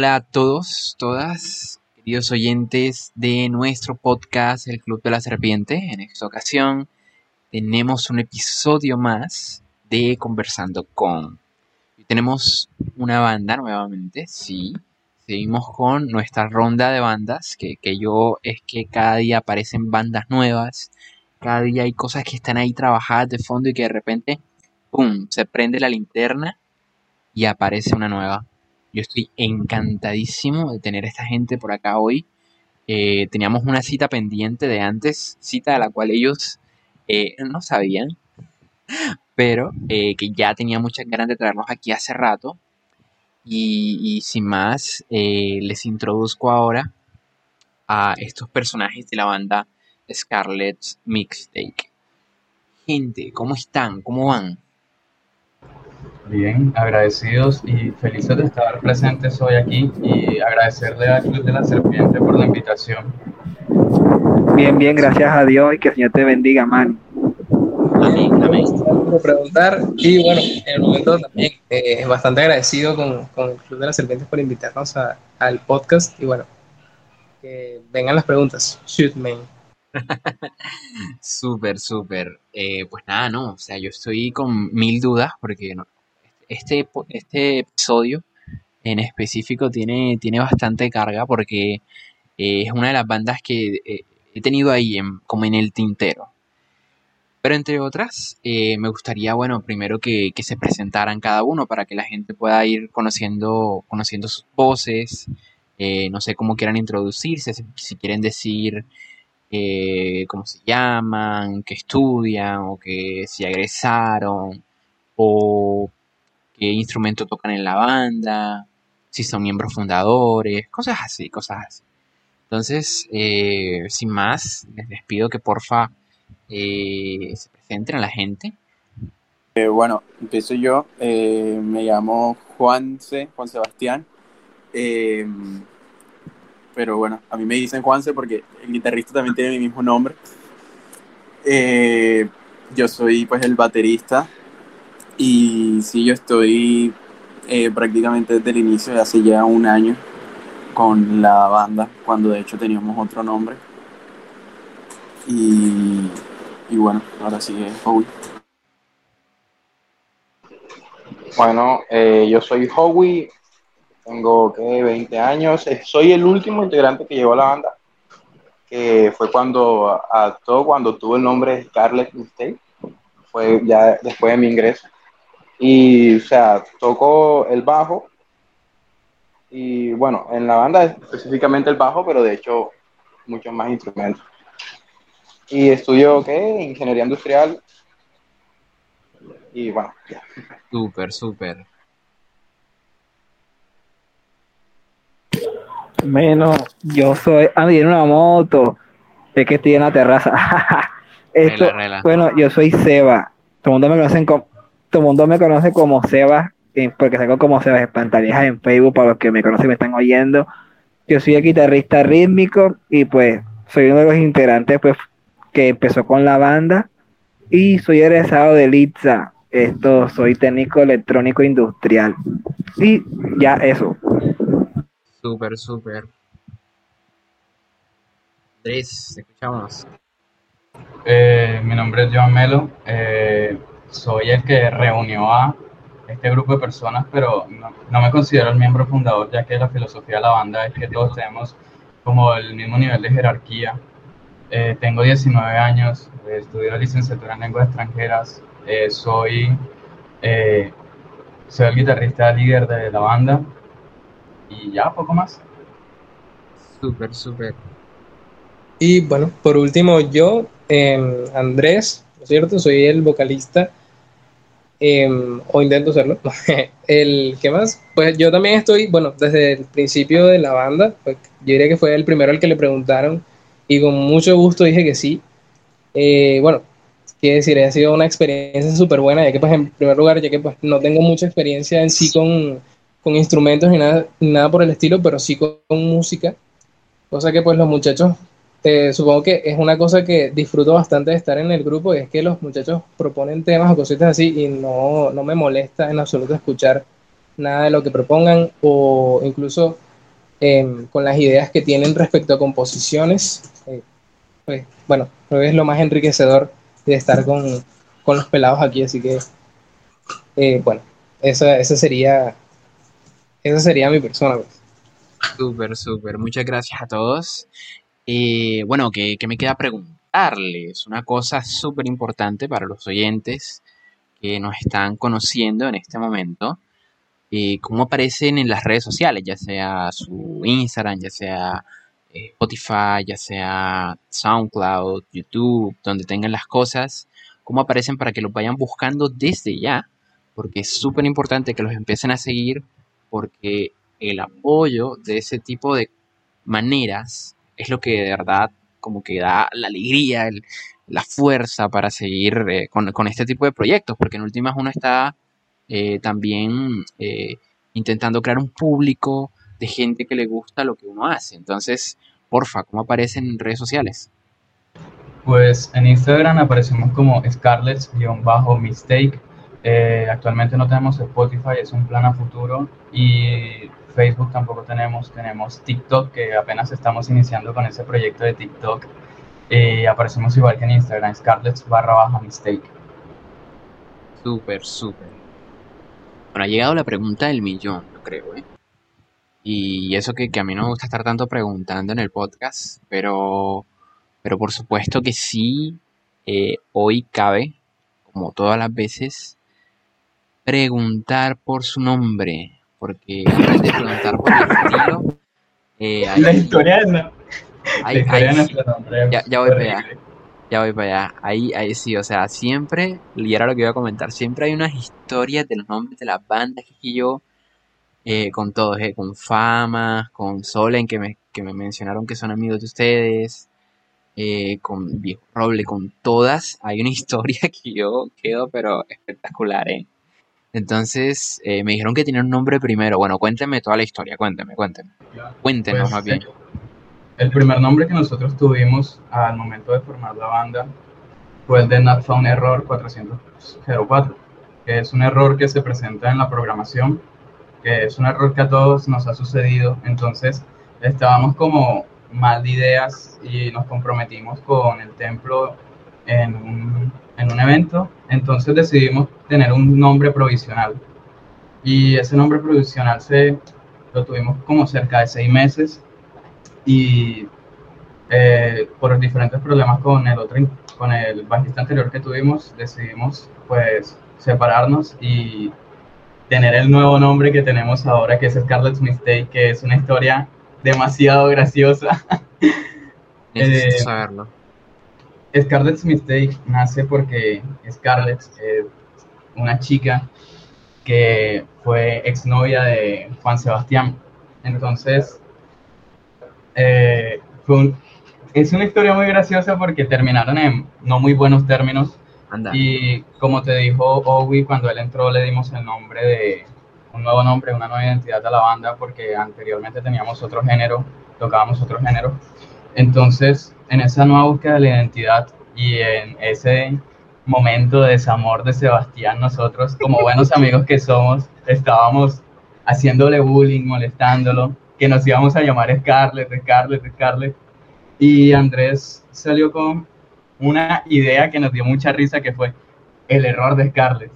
Hola a todos, todas, queridos oyentes de nuestro podcast El Club de la Serpiente. En esta ocasión tenemos un episodio más de Conversando con. tenemos una banda nuevamente, sí. Seguimos con nuestra ronda de bandas, que, que yo es que cada día aparecen bandas nuevas, cada día hay cosas que están ahí trabajadas de fondo y que de repente, ¡pum!, se prende la linterna y aparece una nueva. Yo estoy encantadísimo de tener a esta gente por acá hoy. Eh, teníamos una cita pendiente de antes, cita de la cual ellos eh, no sabían, pero eh, que ya tenía muchas ganas de traerlos aquí hace rato. Y, sin más, les introduzco ahora a estos personajes de la banda Scarlet Mixtape. Gente, ¿cómo están? ¿Cómo van? Bien, agradecidos y felices de estar presentes hoy aquí y agradecerle al Club de la Serpiente por la invitación. Bien, bien, gracias a Dios y que el Señor te bendiga, man. Amén, amén. Por preguntar y bueno, en el momento también eh, bastante agradecido con, con, el Club de la Serpiente por invitarnos a, al podcast y bueno, que vengan las preguntas. Shoot, man. súper, súper. Eh, pues nada, no, o sea, yo estoy con mil dudas porque no, este, este episodio en específico tiene, tiene bastante carga porque eh, es una de las bandas que eh, he tenido ahí como en el tintero. Pero entre otras, eh, me gustaría, bueno, primero que, se presentaran cada uno para que la gente pueda ir conociendo, conociendo sus voces, no sé cómo quieran introducirse, si, quieren decir cómo se llaman, qué estudian o que si egresaron o qué instrumento tocan en la banda, si son miembros fundadores, cosas así, cosas así. Entonces, eh, sin más, les pido que porfa eh, se presenten a la gente. Eh, bueno, empiezo yo. me llamo Juanse, Juan Sebastián. pero bueno, a mí me dicen Juanse porque el guitarrista también tiene mi mismo nombre. yo soy pues el baterista y sí, yo estoy eh, prácticamente desde el inicio, de hace ya un año, con la banda, cuando de hecho teníamos otro nombre. Y, bueno, ahora es Howie. Bueno, eh, yo soy Howie, tengo que 20 años, eh, soy el último integrante que llegó a la banda, que fue cuando actuó, cuando tuvo el nombre Scarlett Mistake, fue ya después de mi ingreso. Y, o sea, toco el bajo. Y bueno, en la banda específicamente el bajo, pero de hecho muchos más instrumentos. Y estudio, ¿qué? Ingeniería industrial. Y bueno, ya. Súper, súper. Menos, yo soy. Ah, en una moto. Es que estoy en la terraza. Esto, Bueno, yo soy Seba. Todo el mundo me conocen como, todo el mundo me conoce como Sebas, eh, porque salgo como Sebas Espantallejas en Facebook, para los que me conocen y me están oyendo. Yo soy el guitarrista rítmico y pues soy uno de los integrantes pues que empezó con la banda y soy egresado de Litza. Esto, soy técnico electrónico industrial. Y ya eso. Súper, súper. Andrés, escuchamos. Eh, mi nombre es Joan Melo. Eh, soy el que reunió a este grupo de personas, pero no, me considero el miembro fundador, ya que la filosofía de la banda es que todos tenemos como el mismo nivel de jerarquía. Eh, tengo 19 años, estudio licenciatura en lenguas extranjeras, eh, soy, eh, soy el guitarrista líder de la banda y ya, poco más. Súper, súper. Y bueno, por último, yo, Andrés, ¿no es cierto? Soy el vocalista Em, o intento hacerlo. el, ¿Qué más? Pues yo también estoy, bueno, desde el principio de la banda, pues yo diría que fue el primero al que le preguntaron y con mucho gusto dije que sí. Eh, bueno, quiero decir, ha sido una experiencia súper buena, ya que pues en primer lugar, ya que pues no tengo mucha experiencia en sí con, con instrumentos ni nada, nada por el estilo, pero sí con música, cosa que pues los muchachos supongo que es una cosa que disfruto bastante de estar en el grupo y es que los muchachos proponen temas o cositas así y no, no me molesta en absoluto escuchar nada de lo que propongan o incluso em, con las ideas que tienen respecto a composiciones. Eh, pues, bueno, creo que es lo más enriquecedor de estar con, los pelados aquí, así que, eh, bueno, esa, esa, sería, esa sería mi persona. Pues. Súper, súper. Muchas gracias a todos. Eh, bueno, que, me queda preguntarles una cosa súper importante para los oyentes que nos están conociendo en este momento. Eh, ¿Cómo aparecen en las redes sociales? Ya sea su Instagram, ya sea eh, Spotify, ya sea SoundCloud, YouTube, donde tengan las cosas. ¿Cómo aparecen para que los vayan buscando desde ya? Porque es súper importante que los empiecen a seguir porque el apoyo de ese tipo de maneras es lo que de verdad como que da la alegría, la fuerza para seguir eh, con, este tipo de proyectos, porque en últimas uno está eh, también eh, intentando crear un público de gente que le gusta lo que uno hace. Entonces, porfa, ¿cómo aparecen en redes sociales? Pues en Instagram aparecemos como Scarlett-Mistake. actualmente no tenemos Spotify, es un plan a futuro. Y Facebook tampoco tenemos, tenemos TikTok, que apenas estamos iniciando con ese proyecto de TikTok. y aparecemos igual que en Instagram, Scarlett barra baja mistake. Súper, súper. Bueno, ha llegado la pregunta del millón, yo creo, ¿eh? Y eso que, a mí no me gusta estar tanto preguntando en el podcast, pero, pero por supuesto que sí, eh, hoy cabe, como todas las veces, preguntar por su nombre porque antes de preguntar por el estilo, eh, la historia es la, historia nombre ya, ya, voy para allá. Ya voy para allá. Ahí, ahí sí, o sea, siempre, y era lo que iba a comentar, siempre hay unas historias de los nombres de las bandas que yo, eh, con todos, eh, con Fama, con Solen, que me, que me mencionaron que son amigos de ustedes, eh, con Viejo Roble, con todas, hay una historia que yo quedo, pero espectacular, ¿eh? Entonces eh, me dijeron que tenía un nombre primero. Bueno, cuénteme toda la historia, cuénteme, cuénteme. Cuéntenos pues, más bien. El primer nombre que nosotros tuvimos al momento de formar la banda fue el de Not Found Error 404, que es un error que se presenta en la programación, que es un error que a todos nos ha sucedido. Entonces estábamos como mal de ideas y nos comprometimos con el templo en un, en un evento, entonces decidimos tener un nombre provisional. Y ese nombre provisional se, lo tuvimos como cerca de seis meses y eh, por diferentes problemas con el otro, con el bajista anterior que tuvimos, decidimos pues separarnos y tener el nuevo nombre que tenemos ahora, que es Scarlett's Mistake, que es una historia demasiado graciosa. Necesito eh, saberlo. Scarlett's Mistake nace porque Scarlett es una chica que fue exnovia de Juan Sebastián. Entonces, eh, es una historia muy graciosa porque terminaron en no muy buenos términos. Y como te dijo Owi, cuando él entró le dimos el nombre de un nuevo nombre, una nueva identidad a la banda porque anteriormente teníamos otro género, tocábamos otro género. Entonces, en esa nueva búsqueda de la identidad y en ese momento de desamor de Sebastián, nosotros, como buenos amigos que somos, estábamos haciéndole bullying, molestándolo, que nos íbamos a llamar Scarlett, Scarlett, Scarlett. Y Andrés salió con una idea que nos dio mucha risa, que fue el error de Scarlett.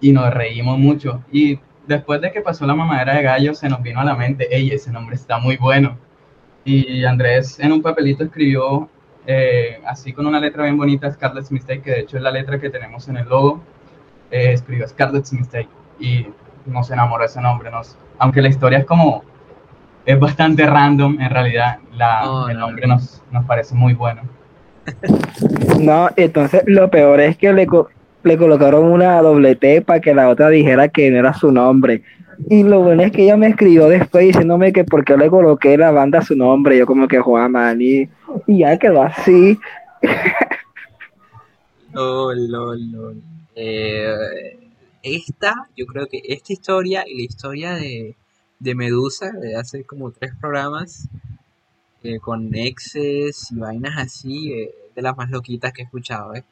Y nos reímos mucho. Y después de que pasó la mamadera de gallo, se nos vino a la mente, ey, ese nombre está muy bueno. Y Andrés en un papelito escribió eh, así con una letra bien bonita, Scarlett's Mistake, que de hecho es la letra que tenemos en el logo, eh, escribió Scarlett's Mistake y nos enamoró ese nombre. Nos, aunque la historia es como, es bastante random, en realidad la, el nombre Nos, nos parece muy bueno. No, entonces lo peor es que le, le colocaron una doble T para que la otra dijera que no era su nombre. Y lo bueno es que ella me escribió después diciéndome que por qué le coloqué la banda su nombre. Yo como que Juan Mani. Y ya quedó así. Eh, esta, yo creo que esta historia y la historia de, de Medusa, de hace como tres programas, eh, con exes y vainas así, eh, de las más loquitas que he escuchado, ¿eh?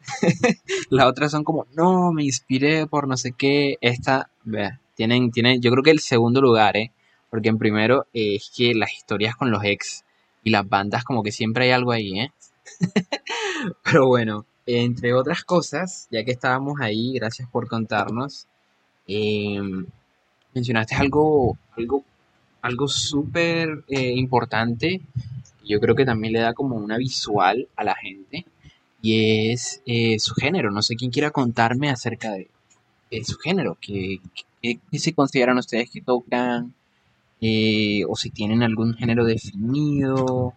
las otras son como, no, me inspiré por no sé qué. Esta, vea, tienen, tienen, yo creo que el segundo lugar, ¿eh? Porque en primero eh, es que las historias con los ex y las bandas, como que siempre hay algo ahí, ¿eh? Pero bueno, entre otras cosas, ya que estábamos ahí, gracias por contarnos. Em, mencionaste algo, algo, algo súper eh, importante. Yo creo que también le da como una visual a la gente. Y es eh, su género. No sé quién quiera contarme acerca de, su género. ¿Qué, se consideran ustedes que tocan? Eh, o si tienen algún género definido.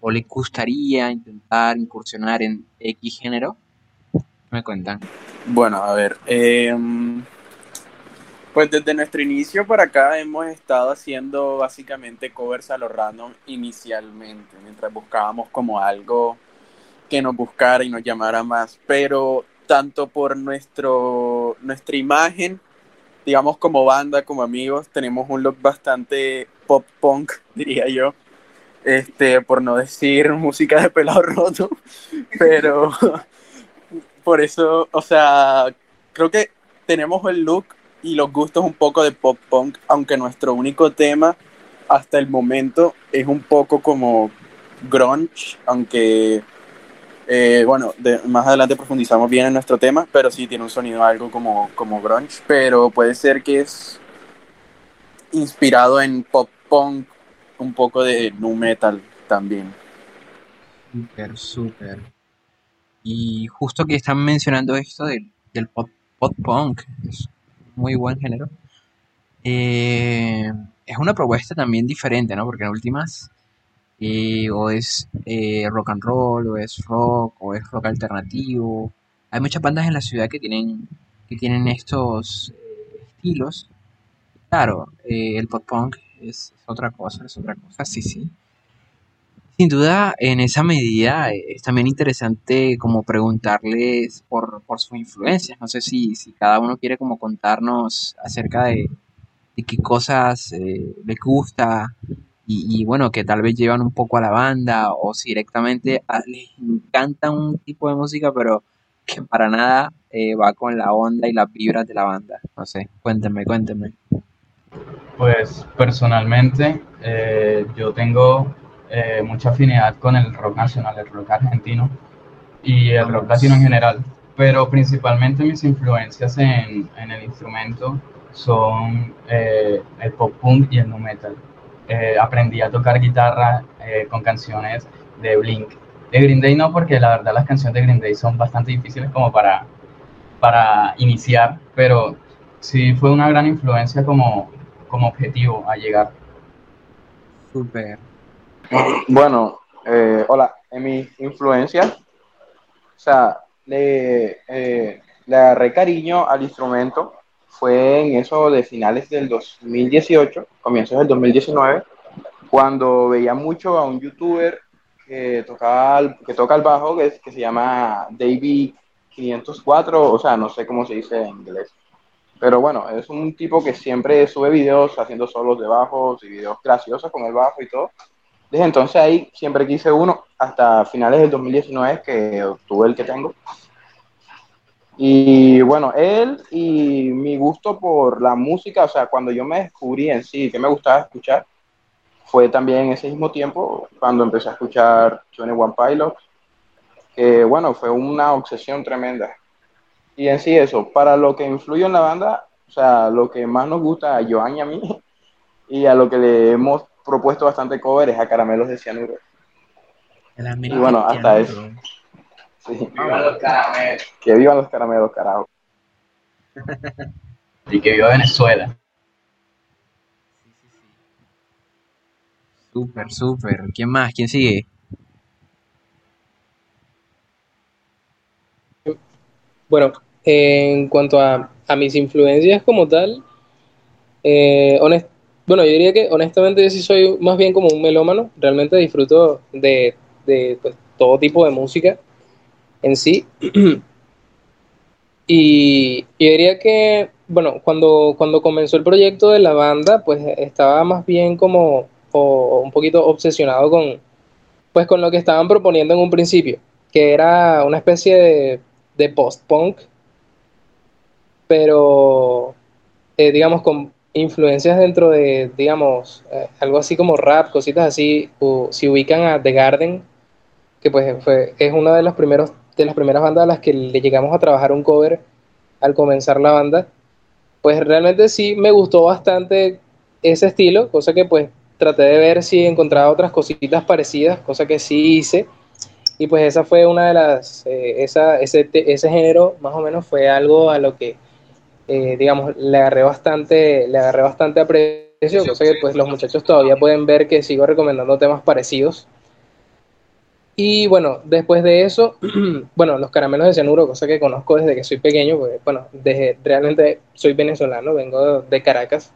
O les gustaría intentar incursionar en X género. ¿Qué me cuentan? Bueno, a ver. Eh, pues desde nuestro inicio por acá hemos estado haciendo básicamente covers a lo random inicialmente, mientras buscábamos como algo que nos buscara y nos llamara más, pero tanto por nuestro, nuestra imagen, digamos como banda, como amigos, tenemos un look bastante pop punk, diría yo, este, por no decir música de pelado roto, pero por eso, o sea, creo que tenemos el look y los gustos un poco de pop punk, aunque nuestro único tema hasta el momento es un poco como grunge, aunque eh, bueno, más adelante profundizamos bien en nuestro tema, pero sí tiene un sonido algo como, como grunge, pero puede ser que es inspirado en pop punk, un poco de nu metal también. Súper, súper. Y justo que están mencionando esto del, del pop, pop punk, muy buen género. Eh, es una propuesta también diferente, ¿no? Porque en últimas eh, o es eh, rock and roll, o es rock, o es rock alternativo. Hay muchas bandas en la ciudad que tienen, que tienen estos estilos. Claro, el pop punk es otra cosa, es otra cosa, sí, sí. Sin duda, en esa medida eh, es también interesante como preguntarles por, por sus influencias. No sé si, si, cada uno quiere como contarnos acerca de, qué cosas eh, les gusta y, bueno, que tal vez llevan un poco a la banda o si directamente les encanta un tipo de música, pero que para nada eh, va con la onda y las vibras de la banda. No sé, cuéntenme, cuéntenme. Pues personalmente yo tengo eh, mucha afinidad con el rock nacional, el rock argentino y el rock latino en general, pero principalmente mis influencias en, en el instrumento son eh, el pop punk y el nu metal. Eh, aprendí a tocar guitarra con canciones de Blink. De Green Day no, porque la verdad las canciones de Green Day son bastante difíciles como para, para iniciar, pero sí fue una gran influencia como, como objetivo a llegar. Súper. Bueno, eh, hola, en mi influencia, o sea, le, eh, le agarré cariño al instrumento, fue en eso de finales del 2018, comienzos del 2019, cuando veía mucho a un youtuber que, tocaba, que toca el bajo, que, que se llama David 504, o sea, no sé cómo se dice en inglés. Pero bueno, es un tipo que siempre sube videos haciendo solos de bajos y videos graciosos con el bajo y todo. Desde entonces ahí siempre quise uno, hasta finales del 2019 que obtuve el que tengo. Y bueno, él y mi gusto por la música, o sea, cuando yo me descubrí en sí que me gustaba escuchar, fue también en ese mismo tiempo cuando empecé a escuchar One Pilots, que bueno, fue una obsesión tremenda. Y en sí eso, para lo que influye en la banda, o sea, lo que más nos gusta a Joan y a mí, y a lo que le hemos propuesto bastante covers a caramelos de cianuro. Y bueno, hasta eso. Sí. Vivan los caramelos. Que vivan los caramelos, carajo. y que viva Venezuela. Súper, súper. ¿Quién más? ¿Quién sigue? Bueno, en cuanto a, a mis influencias como tal, eh, bueno, yo diría que honestamente yo sí soy más bien como un melómano, realmente disfruto de, pues, todo tipo de música en sí. y yo diría que, bueno, cuando, cuando comenzó el proyecto de la banda, pues estaba más bien como un poquito obsesionado con, pues, con lo que estaban proponiendo en un principio, que era una especie de, de post-punk, pero eh, digamos, con influencias dentro de, digamos, eh, algo así como rap, cositas así, o si ubican a The Garden, que pues es una de los primeros de las primeras bandas a las que le llegamos a trabajar un cover al comenzar la banda, pues realmente sí me gustó bastante ese estilo, cosa que pues traté de ver si encontraba otras cositas parecidas, cosa que sí hice, y pues esa fue una de las, eh, esa, ese, ese género más o menos fue algo a lo que, eh, digamos, le agarré bastante, le agarré bastante aprecio, cosa que pues los muchachos todavía pueden ver que sigo recomendando temas parecidos, y bueno, después de eso, bueno, los caramelos de cianuro, cosa que conozco desde que soy pequeño, porque bueno, desde, realmente soy venezolano, vengo de Caracas,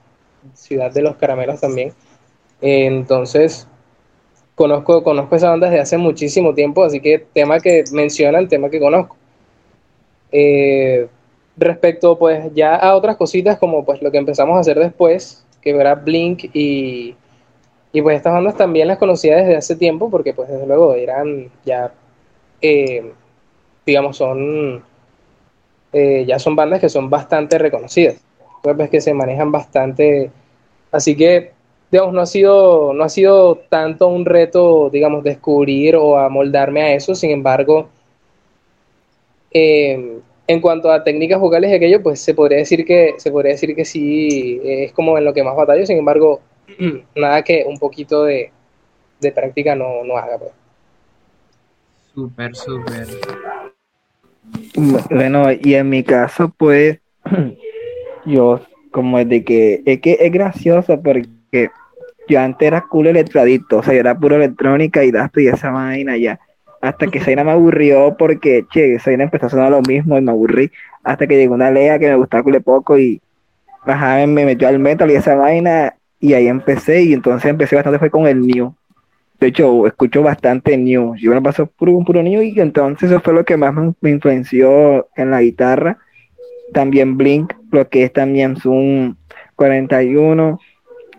ciudad de los caramelos también. entonces, conozco, conozco esa banda desde hace muchísimo tiempo, así que tema que mencionan, tema que conozco. Eh, respecto pues ya a otras cositas como pues lo que empezamos a hacer después, que era Blink y y pues estas bandas también las conocía desde hace tiempo porque pues desde luego eran ya, eh, digamos, son, eh, ya son bandas que son bastante reconocidas, pues que se manejan bastante, así que, digamos, no ha sido, no ha sido tanto un reto, digamos, descubrir o amoldarme a eso, sin embargo, eh, en cuanto a técnicas vocales y aquello, pues se podría decir que, se podría decir que sí, es como en lo que más batallo, sin embargo, nada que un poquito de, práctica no, no haga. Pues. Súper, súper. Bueno, y en mi caso, pues, yo, como es de que, es que es gracioso porque yo antes era cool electradito, o sea, yo era puro electrónica y dato y esa vaina ya. Hasta que Zaina me aburrió porque, che, Zaina empezó a sonar lo mismo y me aburrí. Hasta que llegó una lea que me gustaba cule poco y, ajá, me metió al metal y esa vaina y ahí empecé y entonces empecé bastante fue con el New. De hecho, escucho bastante New. Yo me paso puro, puro New y entonces eso fue lo que más me, influenció en la guitarra. También Blink, lo que es también Zoom 41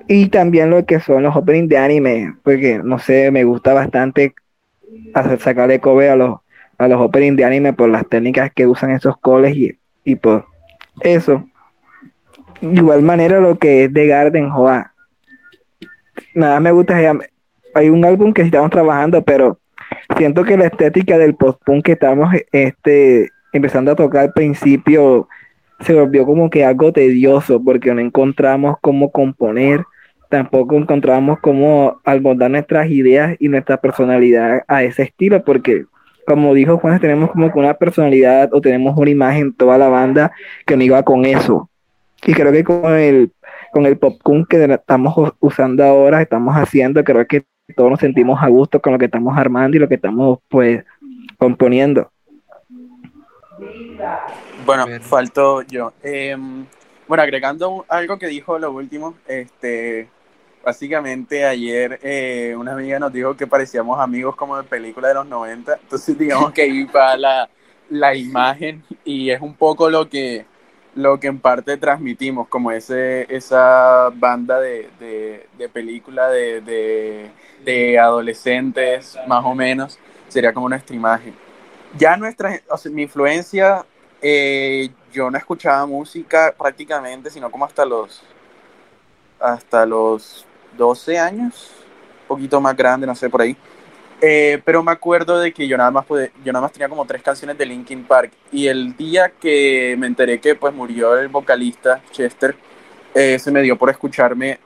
y también lo que son los openings de anime, porque no sé, me gusta bastante hacer sacarle cover a los a los openings de anime por las técnicas que usan esos coles y, y por eso. igual manera lo que es de Garden Joa, nada me gusta. Hay un álbum que estamos trabajando, pero siento que la estética del post-punk que estamos este, empezando a tocar al principio se volvió como que algo tedioso porque no encontramos cómo componer, tampoco encontramos cómo abordar nuestras ideas y nuestra personalidad a ese estilo, porque como dijo Juan, tenemos como que una personalidad o tenemos una imagen toda la banda que no iba con eso. Y creo que con el con el popcorn que estamos usando ahora, estamos haciendo, creo que todos nos sentimos a gusto con lo que estamos armando y lo que estamos pues componiendo. Bueno, faltó yo. Em, bueno, agregando algo que dijo lo último, este, básicamente ayer eh, una amiga nos dijo que parecíamos amigos como de película de los 90, entonces digamos que ahí va la, la imagen y es un poco lo que lo que en parte transmitimos, como ese, esa banda de, de, película de, de, adolescentes, más o menos, sería como nuestra imagen. Ya nuestra, mi influencia, eh, yo no escuchaba música prácticamente, sino como hasta los, hasta los 12 años, un poquito más grande, no sé, por ahí. Eh, pero me acuerdo de que yo nada más yo nada más tenía como tres canciones de Linkin Park. Y el día que me enteré que pues murió el vocalista Chester eh, se me dio por escucharme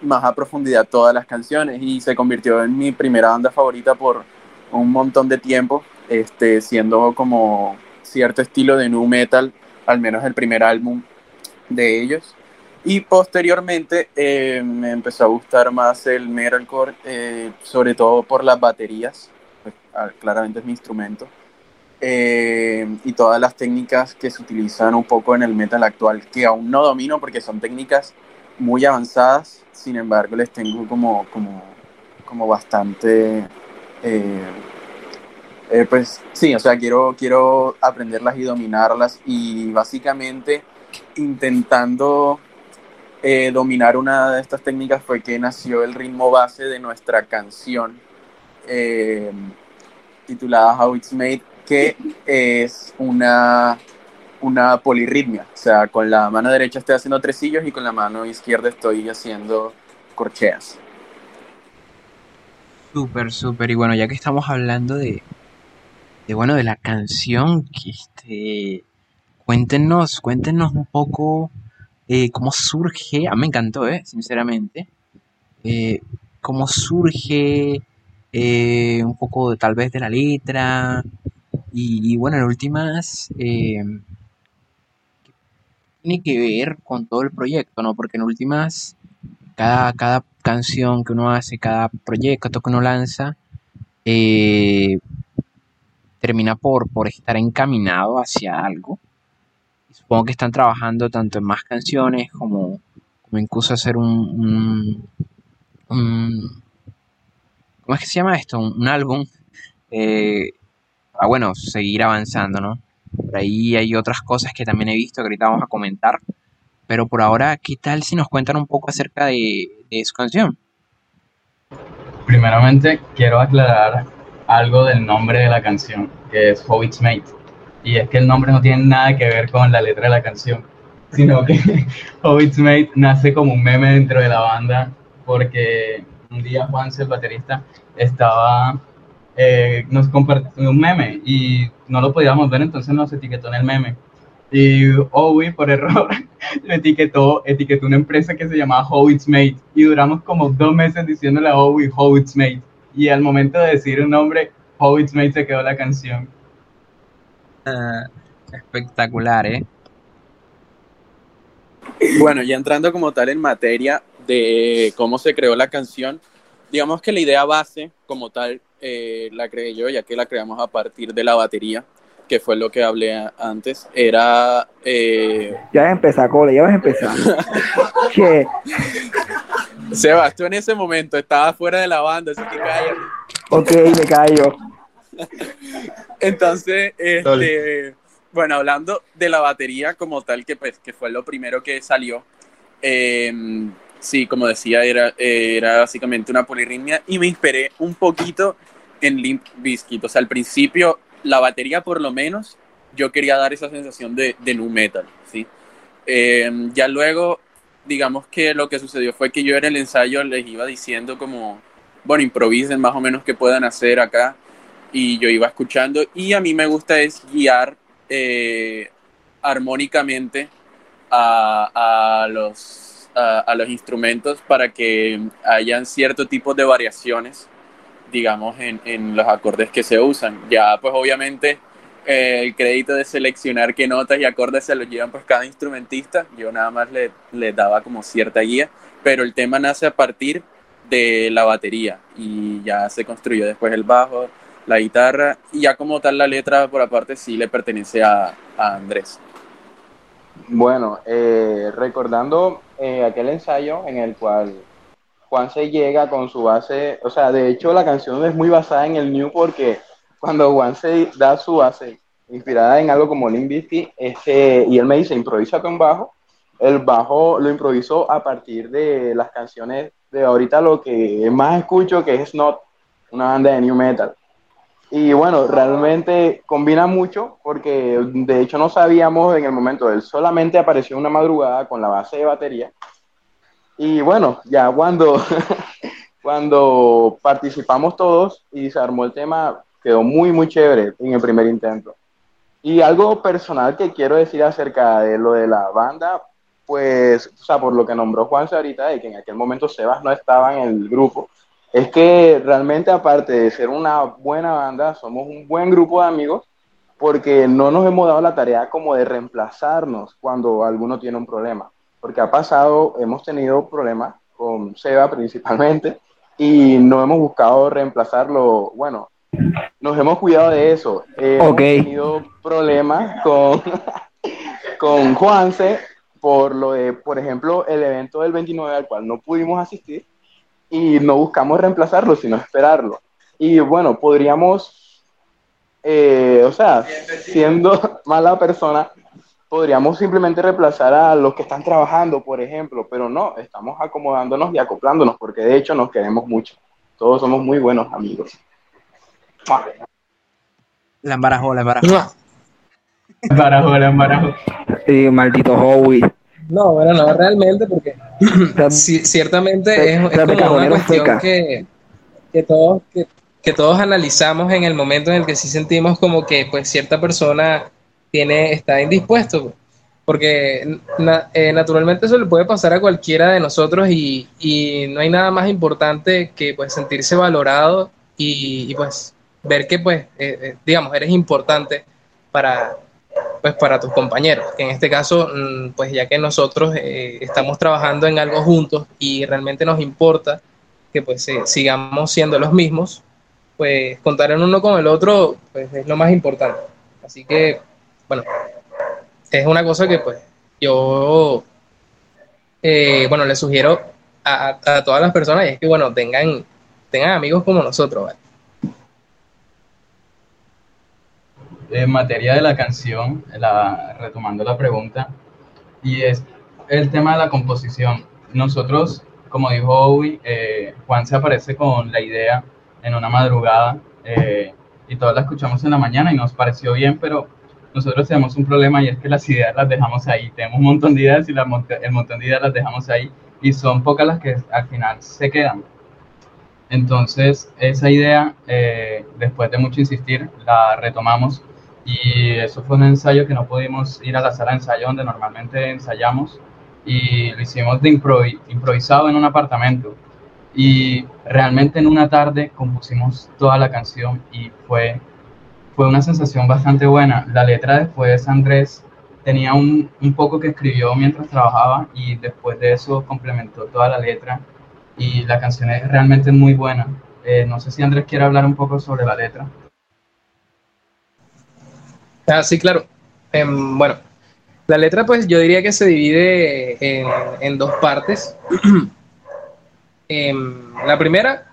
más a profundidad todas las canciones y se convirtió en mi primera banda favorita por un montón de tiempo este siendo como cierto estilo de nu metal al menos el primer álbum de ellos y posteriormente eh, me empezó a gustar más el metalcore, eh, sobre todo por las baterías, pues, ah, claramente es mi instrumento, eh, y todas las técnicas que se utilizan un poco en el metal actual, que aún no domino porque son técnicas muy avanzadas, sin embargo les tengo como, como, como bastante... pues sí, o sea, quiero, quiero aprenderlas y dominarlas y básicamente intentando eh, dominar una de estas técnicas fue que nació el ritmo base de nuestra canción eh, titulada How It's Made, que es una una polirritmia. O sea, con la mano derecha estoy haciendo tresillos y con la mano izquierda estoy haciendo corcheas. Súper, súper. Y bueno, ya que estamos hablando de, de bueno, de la canción, que este, cuéntenos, cuéntenos un poco eh, cómo surge. A mí me encantó, eh, sinceramente. Eh, cómo surge eh, un poco tal vez de la letra. Y, bueno, en últimas, tiene que ver con todo el proyecto, ¿no? Porque en últimas, cada, cada canción que uno hace, cada proyecto que uno lanza, eh, termina por, por estar encaminado hacia algo. Supongo que están trabajando tanto en más canciones como, incluso hacer un, ¿Cómo es que se llama esto? Un, álbum. Eh, para, bueno, seguir avanzando, ¿no? Por ahí hay otras cosas que también he visto que ahorita vamos a comentar. Pero por ahora, ¿qué tal si nos cuentan un poco acerca de, de su canción? Primeramente, quiero aclarar algo del nombre de la canción, que es How It's Made. Y es que el nombre no tiene nada que ver con la letra de la canción, sino que How It's Made nace como un meme dentro de la banda, porque un día Juan, el baterista, estaba, eh, nos compartió un meme y no lo podíamos ver, entonces nos etiquetó en el meme. Y Owie, por error, me etiquetó, etiquetó una empresa que se llamaba How It's Made. Y duramos como dos meses diciéndole a Owie How It's Made. Y al momento de decir un nombre, How It's Made se quedó la canción. Espectacular, ¿eh? Bueno, ya entrando como tal en materia de cómo se creó la canción, digamos que la idea base como tal eh, la creé yo, ya que la creamos a partir de la batería que fue lo que hablé antes, era... Eh... Ya vas a empezar, Cole, ya vas a empezar. ¿Qué? Sebas, tú en ese momento estabas fuera de la banda, así que cállate. Ok, me callo. Entonces, este, bueno, hablando de la batería como tal, que, pues, que fue lo primero que salió, eh, sí, como decía, era, era básicamente una polirritmia y me inspiré un poquito en Limp Bizkit. O sea, al principio la batería por lo menos, yo quería dar esa sensación de, de nu metal, ¿sí? Eh, ya luego, digamos que lo que sucedió fue que yo en el ensayo les iba diciendo como, bueno, improvisen más o menos qué puedan hacer acá, y yo iba escuchando, y a mí me gusta es guiar eh, armónicamente a, a los, a, los instrumentos para que hayan cierto tipo de variaciones digamos, en, en los acordes que se usan. Ya, pues obviamente, eh, el crédito de seleccionar qué notas y acordes se los llevan pues cada instrumentista. Yo nada más le, le daba como cierta guía, pero el tema nace a partir de la batería y ya se construyó después el bajo, la guitarra y ya como tal la letra por aparte sí le pertenece a, Andrés. Bueno, eh, recordando eh, aquel ensayo en el cual Juan se llega con su base, o sea, de hecho la canción es muy basada en el New porque cuando Juan se da su base inspirada en algo como Limbisky, este, y él me dice, improvisa con bajo, el bajo lo improvisó a partir de las canciones de ahorita lo que más escucho, que es Snot, una banda de New Metal. Y bueno, realmente combina mucho porque de hecho no sabíamos en el momento, él solamente apareció una madrugada con la base de batería y bueno, ya cuando, cuando participamos todos y se armó el tema, quedó muy, muy chévere en el primer intento. Y algo personal que quiero decir acerca de lo de la banda, pues, o sea, por lo que nombró Juanse ahorita, de que en aquel momento Sebas no estaba en el grupo, es que realmente aparte de ser una buena banda, somos un buen grupo de amigos, porque no nos hemos dado la tarea como de reemplazarnos cuando alguno tiene un problema porque ha pasado, hemos tenido problemas con Seba principalmente y no hemos buscado reemplazarlo. Bueno, nos hemos cuidado de eso. hemos tenido problemas con, con Juanse por lo de, por ejemplo, el evento del 29 al cual no pudimos asistir y no buscamos reemplazarlo, sino esperarlo. Y bueno, podríamos, eh, o sea, siendo mala persona, podríamos simplemente reemplazar a los que están trabajando, por ejemplo, pero no, estamos acomodándonos y acoplándonos porque de hecho nos queremos mucho. Todos somos muy buenos amigos. La embarajó, la embarajó. Barajo, era barajo. Sí, maldito Howie. No, bueno, no, realmente, porque ciertamente es, como una cuestión que, que, todos, que, todos analizamos en el momento en el que sí sentimos como que pues cierta persona tiene, está indispuesto. Porque eh, naturalmente eso le puede pasar a cualquiera de nosotros y, y, no hay nada más importante que pues sentirse valorado y, pues ver que pues, eh, eh, digamos, eres importante para, pues para tus compañeros, que en este caso, mm, pues ya que nosotros eh, estamos trabajando en algo juntos y realmente nos importa que pues sigamos siendo los mismos, pues contar en uno con el otro pues es lo más importante. Así que, bueno, es una cosa que pues yo, bueno, le sugiero a, todas las personas y es que, bueno, tengan tengan amigos como nosotros, En materia de la canción, la, retomando la pregunta, y es el tema de la composición. Nosotros, como dijo Owi, eh, Juan se aparece con la idea en una madrugada eh, y todos la escuchamos en la mañana y nos pareció bien, pero nosotros tenemos un problema y es que las ideas las dejamos ahí. Tenemos un montón de ideas y la, el montón de ideas las dejamos ahí y son pocas las que al final se quedan. Entonces, esa idea, eh, después de mucho insistir, la retomamos y eso fue un ensayo que no pudimos ir a la sala de ensayo donde normalmente ensayamos y lo hicimos de improvisado en un apartamento. Y realmente en una tarde compusimos toda la canción y fue, fue una sensación bastante buena. La letra después Andrés tenía un, un poco que escribió mientras trabajaba y después de eso complementó toda la letra y la canción es realmente muy buena. Eh, no sé si Andrés quiere hablar un poco sobre la letra. Ah, sí, claro. Em, bueno, la letra pues yo diría que se divide en, dos partes. Em, la primera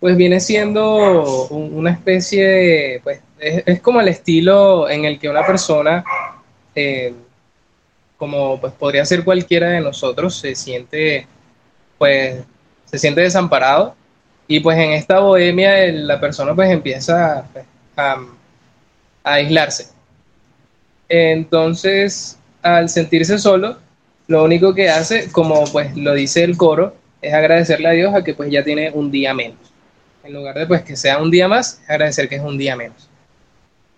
pues viene siendo una especie, pues es, como el estilo en el que una persona, em, como pues podría ser cualquiera de nosotros, se siente pues se siente desamparado y pues en esta bohemia la persona pues empieza pues, a, aislarse. Entonces, al sentirse solo, lo único que hace, como pues lo dice el coro, es agradecerle a Dios a que pues ya tiene un día menos. En lugar de pues que sea un día más, agradecer que es un día menos.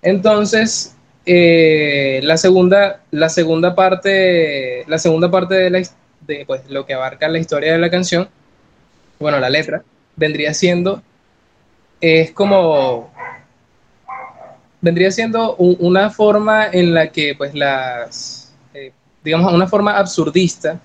Entonces, eh, la segunda, la segunda parte, la segunda parte de la, de pues, lo que abarca la historia de la canción, bueno, la letra, vendría siendo, es como, vendría siendo una forma en la que, pues, las, eh, digamos, una forma absurdista,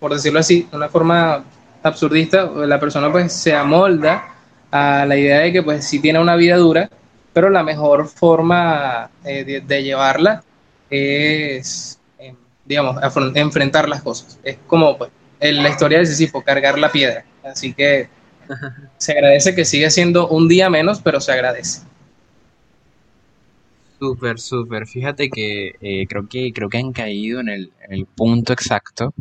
por decirlo así, una forma absurdista, la persona pues se amolda a la idea de que pues sí tiene una vida dura, pero la mejor forma eh, de, llevarla es digamos, enfrentar las cosas. Es como pues, en la historia de Sísifo, cargar la piedra. Así que se agradece que sigue siendo un día menos, pero se agradece. Súper, súper. Fíjate que eh, creo que creo que han caído en el, punto exacto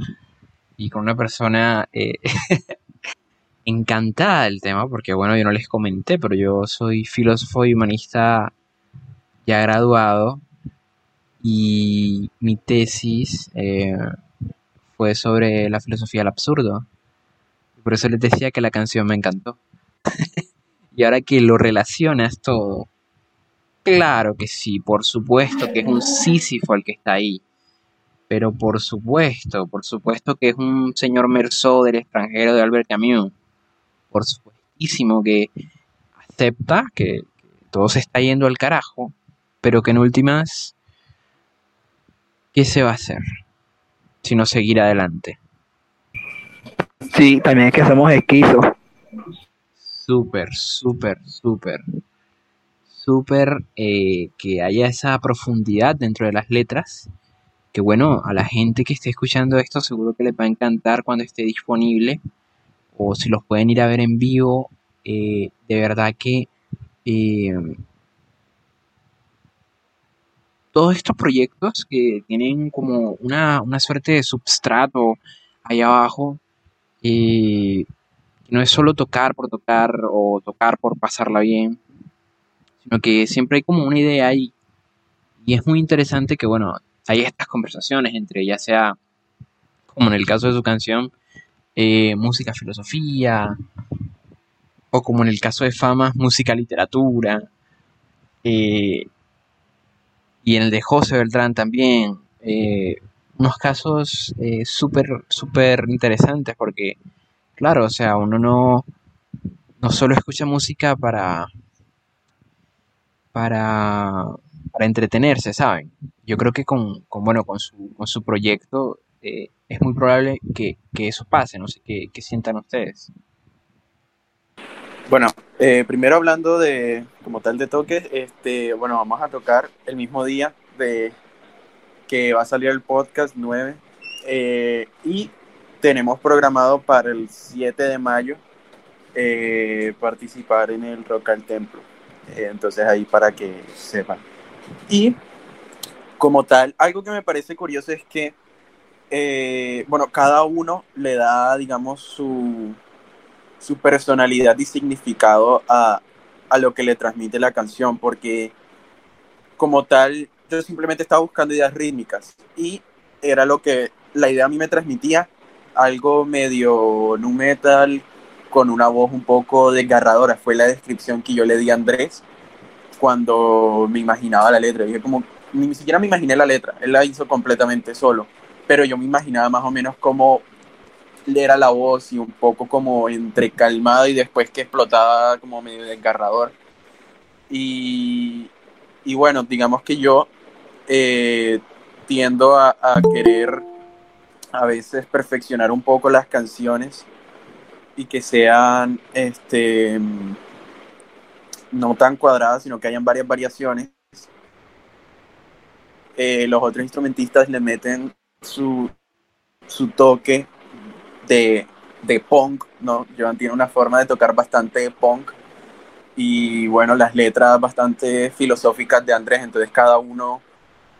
y con una persona eh, encantada del tema, porque bueno, yo no les comenté, pero yo soy filósofo y humanista ya graduado y mi tesis eh, fue sobre la filosofía del absurdo. Por eso les decía que la canción me encantó. y ahora que lo relacionas todo, claro que sí, por supuesto que es un Sísifo el que está ahí. Pero por supuesto, por supuesto que es un señor Merceau del extranjero de Albert Camus. Por supuestísimo que acepta que todo se está yendo al carajo, pero que en últimas ¿qué se va a hacer? Sino seguir adelante. Sí, también es que somos esquizos. Súper, súper, súper. Súper eh, que haya esa profundidad dentro de las letras. Que bueno, a la gente que esté escuchando esto seguro que les va a encantar cuando esté disponible. O si los pueden ir a ver en vivo. Eh, de verdad que eh, todos estos proyectos que tienen como una, suerte de substrato ahí abajo, eh, no es solo tocar por tocar o tocar por pasarla bien, sino que siempre hay como una idea ahí. Y es muy interesante que, bueno, hay estas conversaciones entre ya sea, como en el caso de su canción, eh, música, filosofía, o como en el caso de Fama, música, literatura, eh, y en el de José Beltrán también, eh, unos casos súper, súper interesantes porque, claro, o sea, uno no, no solo escucha música para, para, para entretenerse, ¿saben? Yo creo que con, bueno, con su, con su proyecto eh, es muy probable que, eso pase, no sé qué, sientan ustedes. Bueno, eh, primero hablando de como tal de toques, este, bueno, vamos a tocar el mismo día de que va a salir el podcast 9 eh, y tenemos programado para el 7 de mayo participar en el Rock al Templo. entonces ahí para que sepan. Y como tal, algo que me parece curioso es que eh, bueno, cada uno le da, digamos, su, su personalidad y significado a, a, lo que le transmite la canción, porque como tal, yo simplemente estaba buscando ideas rítmicas y era lo que la idea a mí me transmitía, algo medio nu metal, con una voz un poco desgarradora, fue la descripción que yo le di a Andrés cuando me imaginaba la letra, dije como, ni siquiera me imaginé la letra, él la hizo completamente solo pero yo me imaginaba más o menos cómo era la voz y un poco como entre calmado y después que explotaba como medio desgarrador. Y, y bueno, digamos que yo eh, tiendo a, querer a veces perfeccionar un poco las canciones y que sean este no tan cuadradas, sino que hayan varias variaciones. Eh, los otros instrumentistas le meten su, su toque de, de punk, ¿no? Joan tiene una forma de tocar bastante punk y bueno, las letras bastante filosóficas de Andrés, entonces cada uno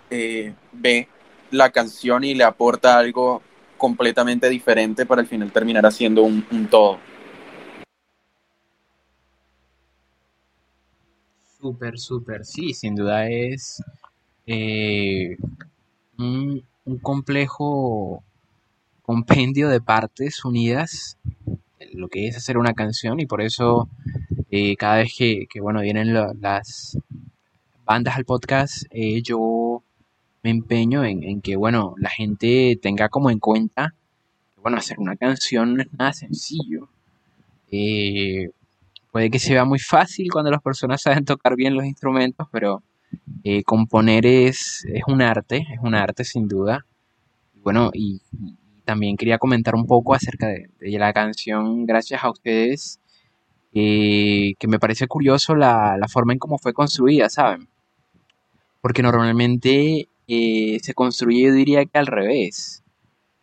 eh, ve la canción y le aporta algo completamente diferente para al final terminar haciendo un, todo. Súper, súper, sí, sin duda es eh, un, un complejo compendio de partes unidas, lo que es hacer una canción y por eso eh, cada vez que, bueno, vienen las bandas al podcast, yo me empeño en, que, bueno, la gente tenga como en cuenta que, bueno, hacer una canción no es nada sencillo. Eh, puede que se vea muy fácil cuando las personas saben tocar bien los instrumentos, pero eh, componer es, es, un arte, es un arte sin duda. Bueno, y, también quería comentar un poco acerca de, la canción Gracias a ustedes, eh, que me parece curioso la, forma en cómo fue construida, ¿saben? Porque normalmente se construye, yo diría que al revés,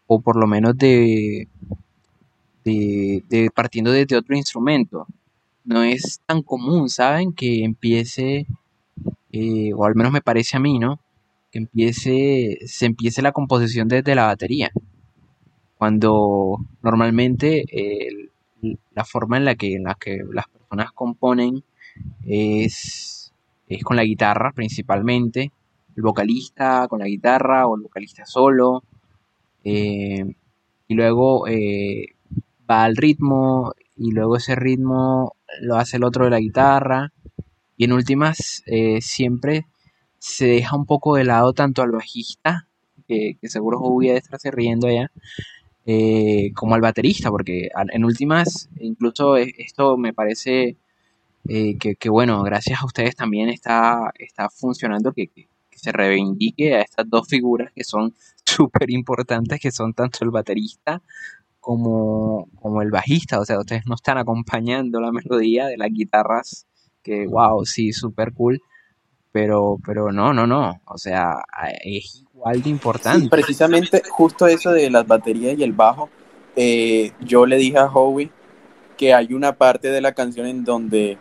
o por lo menos de, de, de partiendo desde otro instrumento. No es tan común, ¿saben? Que empiece eh, o al menos me parece a mí, ¿no? Que empiece, se empiece la composición desde la batería. Cuando normalmente la forma en la, que, en que las personas componen es, es con la guitarra principalmente, el vocalista con la guitarra o el vocalista solo, eh, y luego eh, va al ritmo y luego ese ritmo lo hace el otro de la guitarra y en últimas, eh, siempre se deja un poco de lado tanto al bajista, que, seguro voy a estarse riendo allá, como al baterista, porque en últimas, incluso esto me parece que, bueno, gracias a ustedes también está, está funcionando que, se reivindique a estas dos figuras que son súper importantes, que son tanto el baterista como, como el bajista, o sea, ustedes no están acompañando la melodía de las guitarras que, wow, sí, súper cool. Pero, pero no, no, no. O sea, es igual de importante. precisamente, justo eso de las baterías y el bajo, eh, yo le dije a Howie que hay una parte de la canción en donde,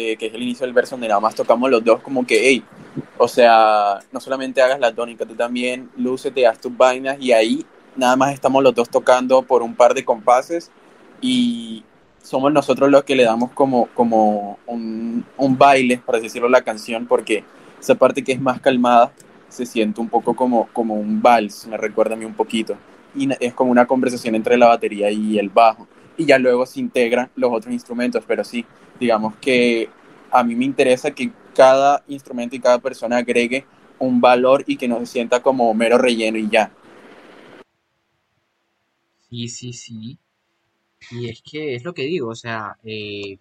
eh, que es el inicio del verso, donde nada más tocamos los dos, como que, hey, o sea, no solamente hagas la tónica, tú también lúcete, haz tus vainas, y ahí nada más estamos los dos tocando por un par de compases, y somos nosotros los que le damos como, como un, un baile, por así decirlo, la canción, porque esa parte que es más calmada se siente un poco como, como un vals, me recuerda a mí un poquito. Y es como una conversación entre la batería y el bajo. Y ya luego se integran los otros instrumentos, pero sí, digamos que a mí me interesa que cada instrumento y cada persona agregue un valor y que no se sienta como mero relleno y ya. Sí, sí, sí. Y es que es lo que digo, o sea, eh,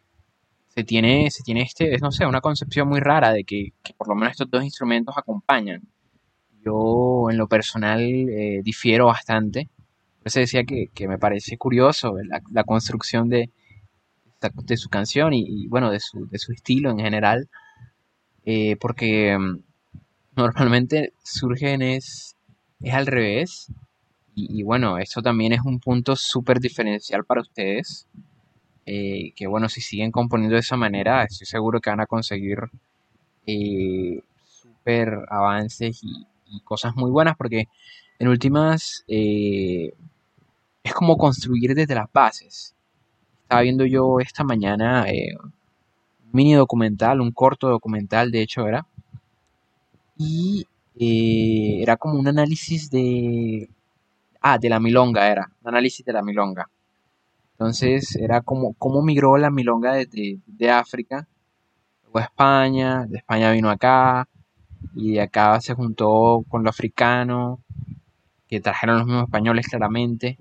se tiene, se tiene este, es, no sé, una concepción muy rara de que, por lo menos estos dos instrumentos acompañan. Yo en lo personal eh, difiero bastante. Por decía que, me parece curioso la, construcción de, de su canción y, bueno, de su, de su, estilo en general. Eh, porque mm, normalmente surgen es, es al revés. Y, bueno, eso también es un punto súper diferencial para ustedes. Eh, que bueno, si siguen componiendo de esa manera, estoy seguro que van a conseguir eh, super avances y, cosas muy buenas, porque en últimas eh, es como construir desde las bases. Estaba viendo yo esta mañana un mini documental, un corto documental, de hecho era, y era como un análisis de... Ah, de la milonga era, un análisis de la milonga. Entonces era como cómo migró la milonga de, de, África, luego a España, de España vino acá, y de acá se juntó con lo africano, que trajeron los mismos españoles claramente,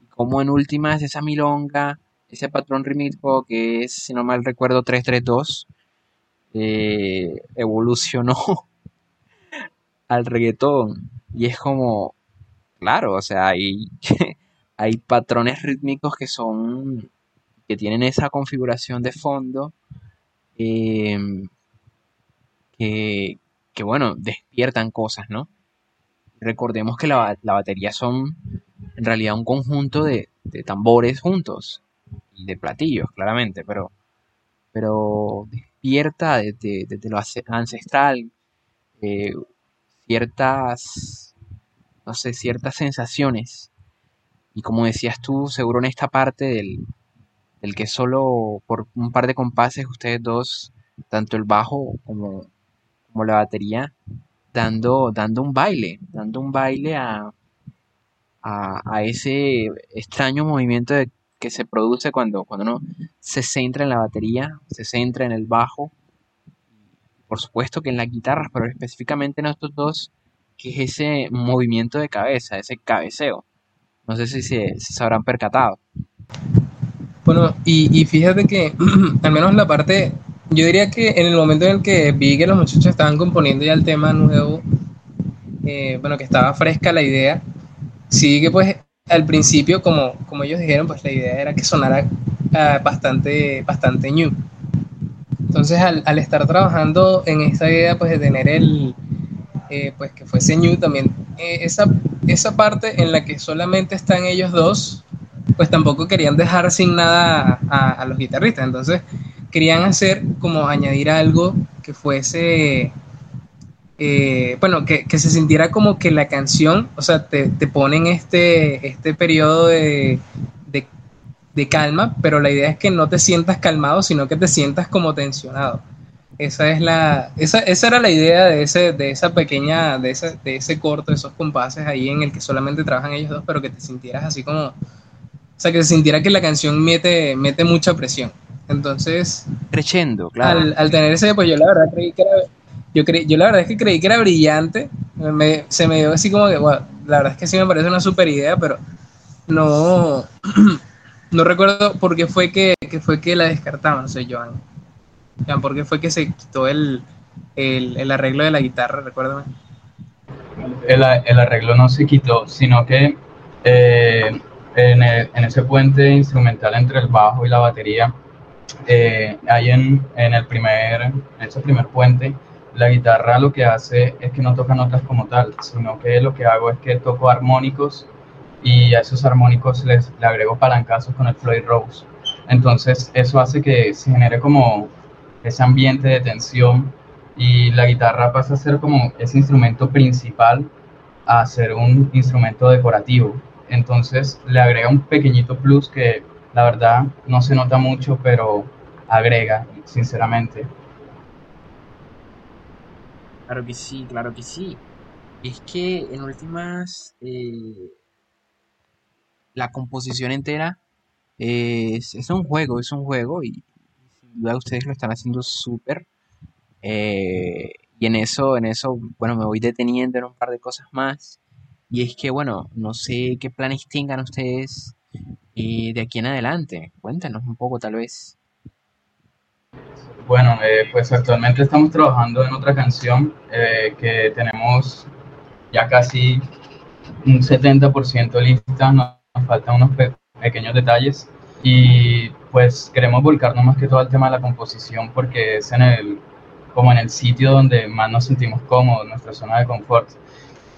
y como en últimas esa milonga, ese patrón rítmico que es, si no mal recuerdo, 332, eh, evolucionó al reggaetón, y es como, claro, o sea, y hay patrones rítmicos que son, que tienen esa configuración de fondo, em, que, bueno, despiertan cosas, ¿no? Recordemos que la, batería son en realidad un conjunto de, tambores juntos de platillos, claramente, pero, pero despierta desde, lo ancestral eh, ciertas, no sé, ciertas sensaciones. Y como decías tú, seguro en esta parte del, del que solo por un par de compases ustedes dos, tanto el bajo como, como la batería, dando, dando un baile, dando un baile a, a, ese extraño movimiento que se produce cuando, cuando uno se centra en la batería, se centra en el bajo, por supuesto que en las guitarras, pero específicamente en estos dos, que es ese movimiento de cabeza, ese cabeceo. No sé si se, habrán percatado. Bueno, y, fíjate que al menos la parte, yo diría que en el momento en el que vi que los muchachos estaban componiendo ya el tema nuevo, eh, bueno, que estaba fresca la idea, sí que pues al principio, como, como ellos dijeron, pues la idea era que sonara ah, bastante, bastante new. Entonces al, al, estar trabajando en esta idea pues de tener el, eh, pues que fuese new también, eh, esa, esa parte en la que solamente están ellos dos, pues tampoco querían dejar sin nada a, los guitarristas, entonces querían hacer como añadir algo que fuese, eh, bueno, que, se sintiera como que la canción, o sea, te, te ponen este, este periodo de, de, de calma, pero la idea es que no te sientas calmado, sino que te sientas como tensionado. Esa es la, esa, esa era la idea de ese, de esa pequeña, de ese, de ese corto, esos compases ahí en el que solamente trabajan ellos dos, pero que te sintieras así como, o sea, que se sintiera que la canción mete, mete mucha presión. Entonces, creciendo, claro. Al, tener ese, pues yo la verdad creí que era, yo, creí, yo la verdad es que creí que era brillante, se me dio así como que, la verdad es que sí me parece una super idea, pero no, no recuerdo por qué fue que, que fue que la descartaban, no sé, Joan. ¿Por qué fue que se quitó el, arreglo de la guitarra? Recuérdame. El, arreglo no se quitó, sino que eh, en, ese puente instrumental entre el bajo y la batería, eh, ahí en, el primer, en ese primer puente, la guitarra lo que hace es que no toca notas como tal, sino que lo que hago es que toco armónicos y a esos armónicos les, le agrego palancazos con el Floyd Rose. Entonces eso hace que se genere como ese ambiente de tensión y la guitarra pasa a ser como ese instrumento principal a ser un instrumento decorativo. Entonces le agrega un pequeñito plus que la verdad no se nota mucho, pero agrega, sinceramente. Claro que sí, claro que sí. Es que en últimas eh, la composición entera es, es, un juego, es un juego y sin duda ustedes lo están haciendo súper. Eh, y en eso, en eso, bueno, me voy deteniendo en un par de cosas más. Y es que, bueno, no sé qué planes tengan ustedes eh, de aquí en adelante. Cuéntanos un poco, tal vez. Bueno, eh, pues actualmente estamos trabajando en otra canción eh, que tenemos ya casi un 70% lista, nos faltan unos pequeños detalles y pues queremos volcarnos más que todo al tema de la composición porque es en el, como en el sitio donde más nos sentimos cómodos, nuestra zona de confort.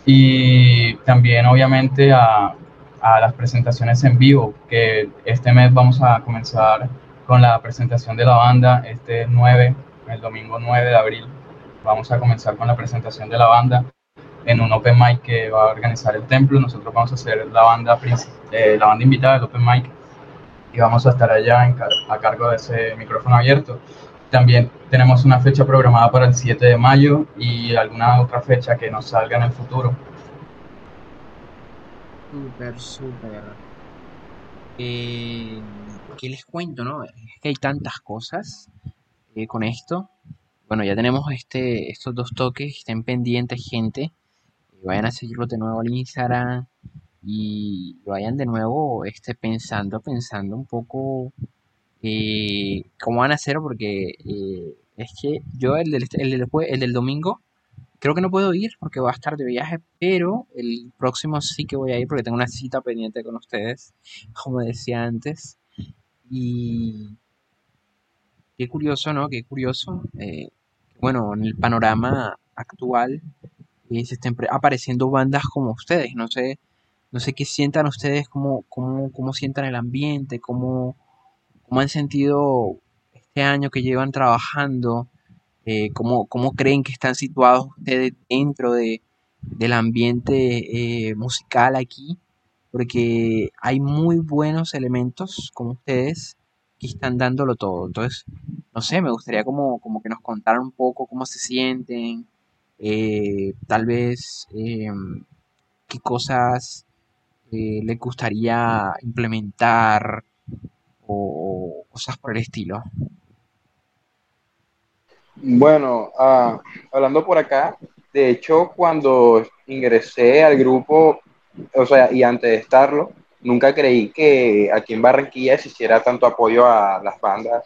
Y también obviamente a, a las presentaciones en vivo, que este mes vamos a comenzar con la presentación de la banda, este 9, el domingo 9 de abril, vamos a comenzar con la presentación de la banda en un open mic que va a organizar el templo. Nosotros vamos a ser la banda, eh, la banda invitada del open mic y vamos a estar allá a cargo de ese micrófono abierto. También tenemos una fecha programada para el 7 de mayo y alguna otra fecha que nos salga en el futuro. Súper, súper. Eh, ¿qué les cuento, no? Que hay tantas cosas eh, con esto. Bueno, ya tenemos este, estos dos toques, estén pendientes, gente. vayan a seguirlo de nuevo al Instagram y vayan de nuevo este, pensando, pensando un poco eh, cómo van a hacer, porque eh, es que yo el del, el, del, el del domingo creo que no puedo ir porque voy a estar de viaje, pero el próximo sí que voy a ir porque tengo una cita pendiente con ustedes, como decía antes. Y qué curioso, ¿no? Qué curioso. Eh, bueno, en el panorama actual eh, se estén apareciendo bandas como ustedes. No sé, no sé qué sientan ustedes, cómo, cómo, cómo sientan el ambiente, cómo, cómo han sentido este año que llevan trabajando, eh, cómo, cómo, creen que están situados ustedes dentro de, del ambiente musical aquí porque hay muy buenos elementos como ustedes que están dándolo todo. Entonces, no sé, me gustaría como, como que nos contaran un poco cómo se sienten, eh, tal vez em, qué cosas eh, les gustaría implementar o, cosas por el estilo. Bueno, ah, hablando por acá, de hecho, cuando ingresé al grupo, o sea, y antes de estarlo, nunca creí que aquí en Barranquilla se hiciera tanto apoyo a las bandas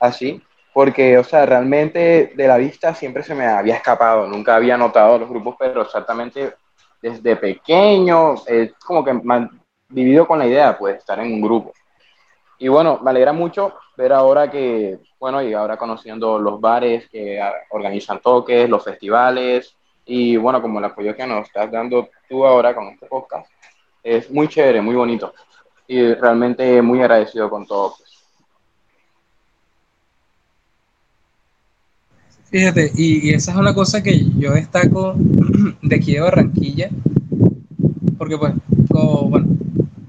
así, porque, o sea, realmente de la vista siempre se me había escapado, nunca había notado los grupos, pero exactamente desde pequeño, es como que me vivido con la idea, pues, estar en un grupo. Y bueno, me alegra mucho ver ahora que, bueno, y ahora conociendo los bares que organizan toques, los festivales, y bueno, como el apoyo que nos estás dando tú ahora con este podcast, es muy chévere, muy bonito. Y realmente muy agradecido con todo. Pues. Fíjate, y, esa es una cosa que yo destaco de aquí de Barranquilla, porque pues, como, bueno,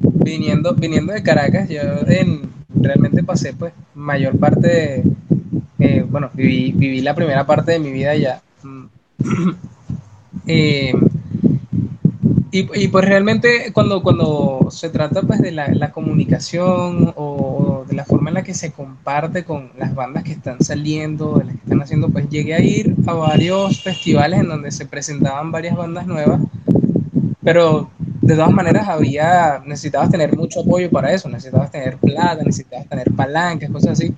viniendo, viniendo de Caracas, yo en, realmente pasé pues mayor parte de, eh, bueno, viví, viví la primera parte de mi vida allá. Eh, y, pues realmente cuando, cuando se trata pues de la, comunicación o, de la forma en la que se comparte con las bandas que están saliendo, de las que están haciendo, pues llegué a ir a varios festivales en donde se presentaban varias bandas nuevas, pero de todas maneras había, necesitabas tener mucho apoyo para eso, necesitabas tener plata, necesitabas tener palancas, cosas así.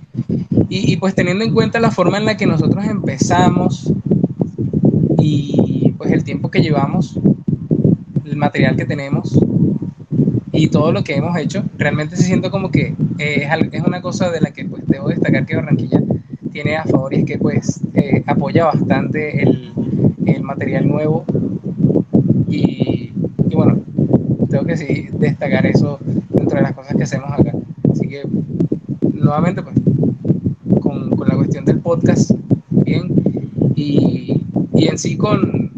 Y, y pues teniendo en cuenta la forma en la que nosotros empezamos y pues el tiempo que llevamos, material que tenemos y todo lo que hemos hecho, realmente se siento como que eh, es, una cosa de la que pues debo destacar que Barranquilla tiene a favor y es que pues eh, apoya bastante el, material nuevo y, bueno, tengo que sí destacar eso dentro de las cosas que hacemos acá. Así que nuevamente pues con, la cuestión del podcast, bien, y, y en sí con,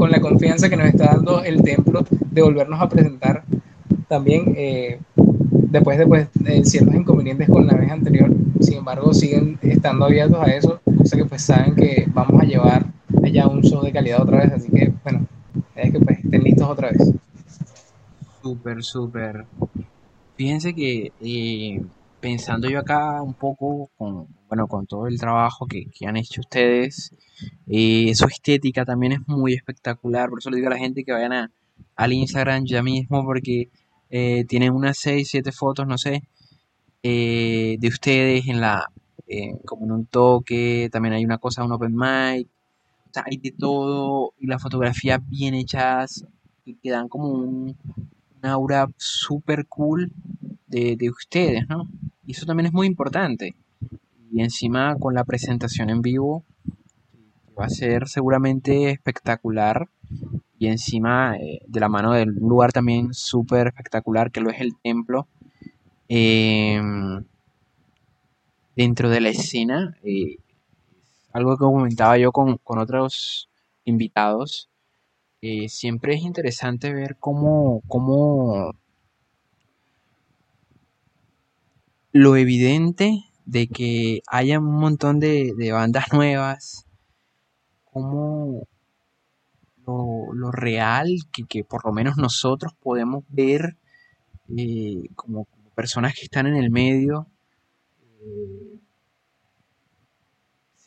con la confianza que nos está dando el templo de volvernos a presentar también. Eh, después de pues, ciertos inconvenientes con la vez anterior, sin embargo siguen estando abiertos a eso, cosa que pues saben que vamos a llevar allá un show de calidad otra vez, así que bueno, es que pues estén listos otra vez. Súper, súper. Fíjense que eh, pensando yo acá un poco con, bueno, con todo el trabajo que, han hecho ustedes, eh, su estética también es muy espectacular, por eso le digo a la gente que vayan a, al Instagram ya mismo porque eh, tienen unas 6, 7 fotos, no sé, eh, de ustedes en la, como en un toque, también hay una cosa, un open mic, o hay de todo y las fotografías bien hechas que dan como un, aura súper cool de, de ustedes, ¿no? Y eso también es muy importante. Y encima con la presentación en vivo, va a ser seguramente espectacular. Y encima eh, de la mano del lugar también súper espectacular que lo es el templo. Em, dentro de la escena, eh, algo que comentaba yo con, otros invitados, eh, siempre es interesante ver cómo, cómo lo evidente de que haya un montón de, bandas nuevas, como lo, real que, por lo menos nosotros podemos ver eh, como, personas que están en el medio, eh,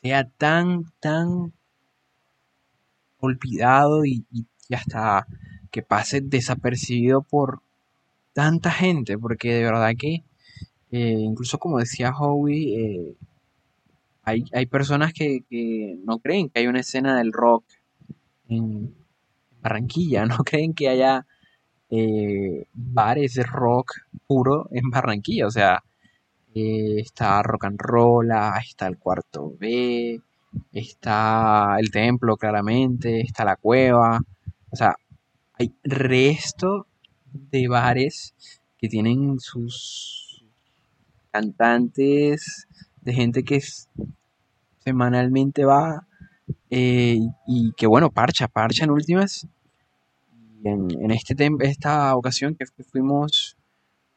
sea tan, tan olvidado y, hasta que pase desapercibido por tanta gente, porque de verdad que eh, incluso como decía Howie, hay, hay, personas que, no creen que hay una escena del rock en Barranquilla, no creen que haya eh, bares de rock puro en Barranquilla, o sea, está rock and roll, está el cuarto B, está el templo claramente, está la cueva, o sea, hay resto de bares que tienen sus cantantes, de gente que semanalmente va eh, y que bueno, parcha, parcha en últimas. Y en, este esta ocasión que fuimos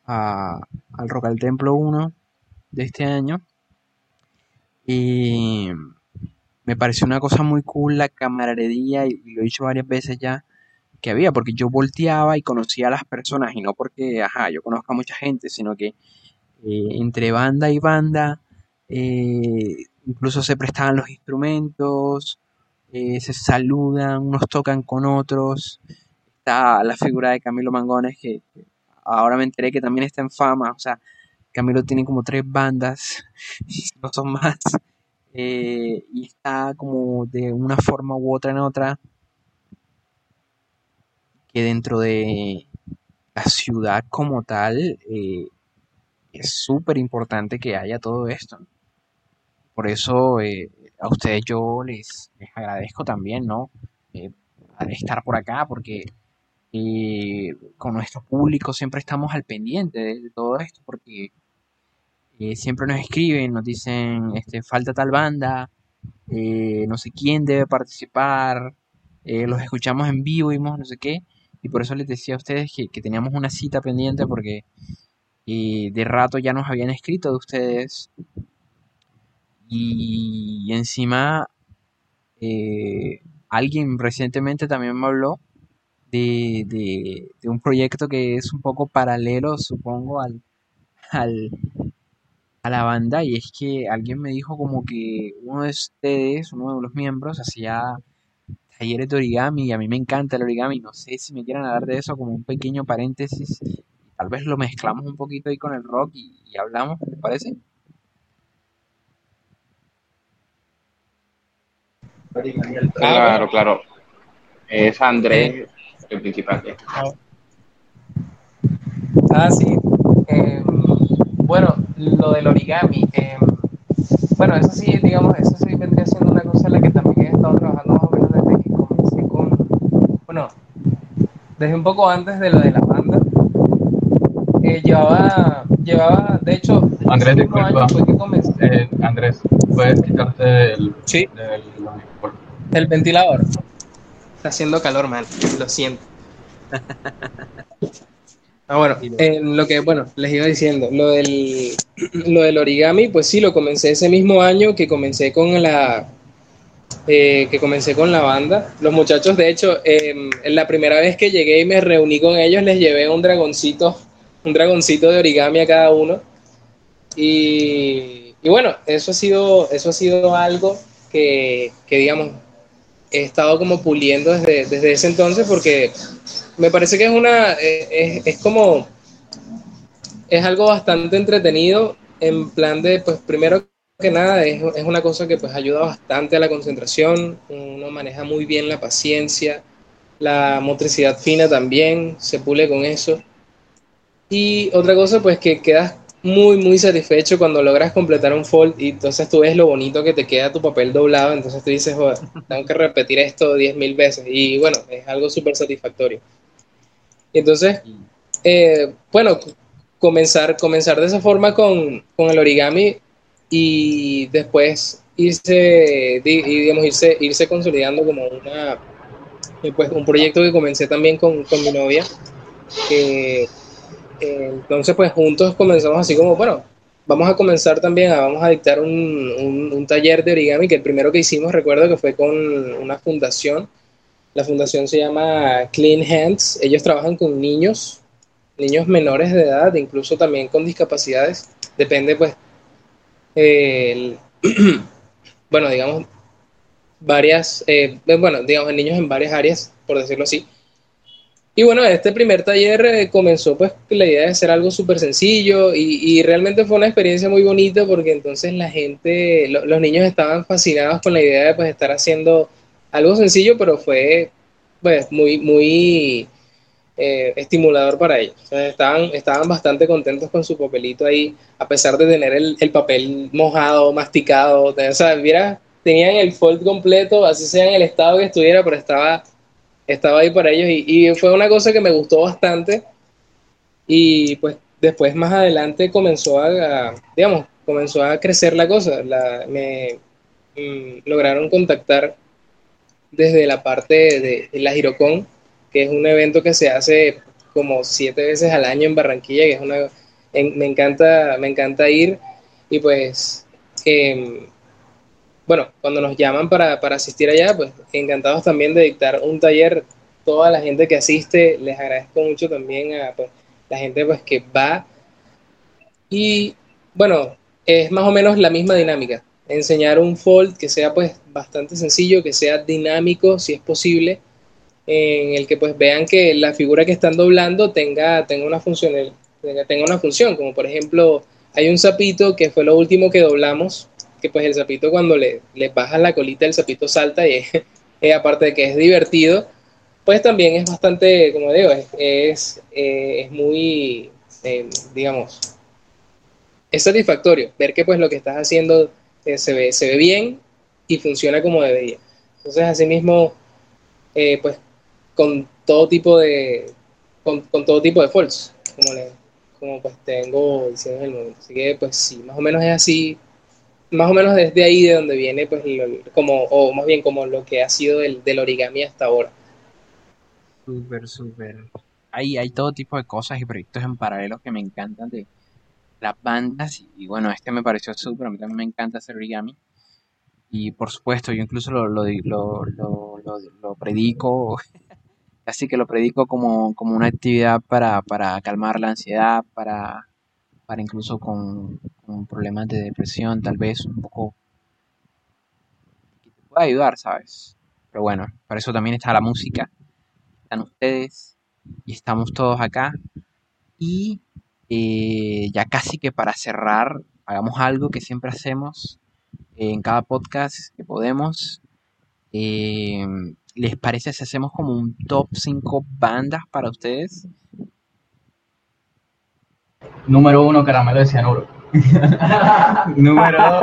a, al Rock al Templo 1 de este año, y me pareció una cosa muy cool la camaradería, y, lo he dicho varias veces ya, que había, porque yo volteaba y conocía a las personas, y no porque, ajá, yo conozco a mucha gente, sino que eh, entre banda y banda, eh, incluso se prestaban los instrumentos, eh, se saludan, unos tocan con otros. Está la figura de Camilo Mangones, que ahora me enteré que también está en fama, o sea, Camilo tiene como tres bandas, no son más, y está como de una forma u otra en otra, que dentro de la ciudad como tal, es súper importante que haya todo esto. Por eso eh, a ustedes yo les, agradezco también, ¿no? Eh, estar por acá, porque eh, con nuestro público siempre estamos al pendiente de, todo esto, porque siempre nos escriben, nos dicen, este, falta tal banda, no sé quién debe participar, los escuchamos en vivo, y no sé qué, y por eso les decía a ustedes que, que teníamos una cita pendiente, porque de rato ya nos habían escrito de ustedes. Y encima eh, alguien recientemente también me habló de, de, un proyecto que es un poco paralelo, supongo, al, al, a la banda. Y es que alguien me dijo como que uno de ustedes, uno de los miembros, hacía talleres de origami y a mí me encanta el origami. No sé si me quieren hablar de eso como un pequeño paréntesis tal vez lo mezclamos un poquito ahí con el rock y, hablamos, ¿te parece? Claro, claro. Es Andrés el principal. Ah, sí. Em, bueno, lo del origami. Em, bueno, eso sí, digamos, eso sí vendría siendo una cosa en la que también he estado trabajando más o menos desde que comencé con. Bueno, desde un poco antes de lo de la banda eh, llevaba, llevaba, de hecho, Andrés, disculpa. Eh, Andrés, puedes quitarte el, ¿Sí? el ventilador. Está haciendo calor, man, lo siento. Ah, bueno, en lo que, bueno, les iba diciendo, lo del, lo del origami, pues sí, lo comencé ese mismo año que comencé con la, eh, que comencé con la banda. Los muchachos, de hecho, en la primera vez que llegué y me reuní con ellos, les llevé un dragoncito, un dragoncito de origami a cada uno. Y, y bueno, eso ha sido, eso ha sido algo que, que digamos, he estado como puliendo desde, desde ese entonces porque me parece que es una, eh, es, como, es algo bastante entretenido en plan de, pues primero que nada, es, es, una cosa que pues ayuda bastante a la concentración, uno maneja muy bien la paciencia, la motricidad fina también, se pule con eso. Y otra cosa pues que quedas muy, muy satisfecho cuando logras completar un fold y entonces tú ves lo bonito que te queda tu papel doblado, entonces tú dices, joder, tengo que repetir esto 10.000 veces y bueno, es algo súper satisfactorio. Entonces, eh, bueno, comenzar, comenzar de esa forma con, con, el origami y después irse, digamos, irse, irse consolidando como una, pues, un proyecto que comencé también con, con mi novia, que entonces, pues juntos comenzamos así como, bueno, vamos a comenzar también, a, vamos a dictar un, un, taller de origami, que el primero que hicimos, recuerdo que fue con una fundación. La fundación se llama Clean Hands. Ellos trabajan con niños, niños menores de edad, incluso también con discapacidades. Depende, pues, bueno, digamos, varias, eh, bueno, digamos, niños en varias áreas, por decirlo así. Y bueno, este primer taller eh, comenzó pues la idea de hacer algo súper sencillo y, realmente fue una experiencia muy bonita porque entonces la gente, los niños estaban fascinados con la idea de pues estar haciendo algo sencillo, pero fue pues muy, muy eh, estimulador para ellos. estaban, estaban bastante contentos con su papelito ahí, a pesar de tener el, el papel mojado, masticado, o sea, mira, tenían el fold completo, así sea en el estado que estuviera, pero estaba estaba ahí para ellos y, fue una cosa que me gustó bastante. Y pues después más adelante comenzó a, digamos, comenzó a crecer la cosa, me mm, lograron contactar desde la parte de, la Girocon, que es un evento que se hace como siete veces al año en Barranquilla, que es una, me encanta, me encanta ir. Y pues em, bueno, cuando nos llaman para, asistir allá, pues encantados también de dictar un taller. Toda la gente que asiste, les agradezco mucho también a pues, la gente pues, que va. Y bueno, es más o menos la misma dinámica. Enseñar un fold que sea pues bastante sencillo, que sea dinámico si es posible, en el que pues vean que la figura que están doblando tenga, tenga, una, función, tenga, tenga una función, como por ejemplo hay un sapito que fue lo último que doblamos que pues el sapito cuando le, le bajas la colita el sapito salta y aparte de que es divertido, pues también es bastante, como digo, es, es, eh, muy, eh, digamos, es satisfactorio ver que pues lo que estás haciendo eh, se, ve, se ve bien y funciona como debería. Entonces, asimismo, pues con todo tipo de, con, todo tipo de falls, como, como pues tengo diciendo en el momento. Así que pues sí, más o menos es así más o menos desde ahí de donde viene, pues, como, o más bien como lo que ha sido el, del origami hasta ahora. Súper, súper. Hay, hay todo tipo de cosas y proyectos en paralelo que me encantan de las bandas. Y, bueno, este me pareció súper, a mí también me encanta hacer origami. Y por supuesto, yo incluso lo, lo, lo, lo predico, casi que lo predico como, como una actividad para, para calmar la ansiedad, para para incluso con, problemas de depresión, tal vez un poco que te pueda ayudar, ¿sabes? Pero bueno, para eso también está la música, están ustedes y estamos todos acá. Y eh, ya casi que para cerrar, hagamos algo que siempre hacemos en cada podcast que podemos. Eh, ¿Les parece si hacemos como un top 5 bandas para ustedes? Número uno, caramelo de cianuro. número dos,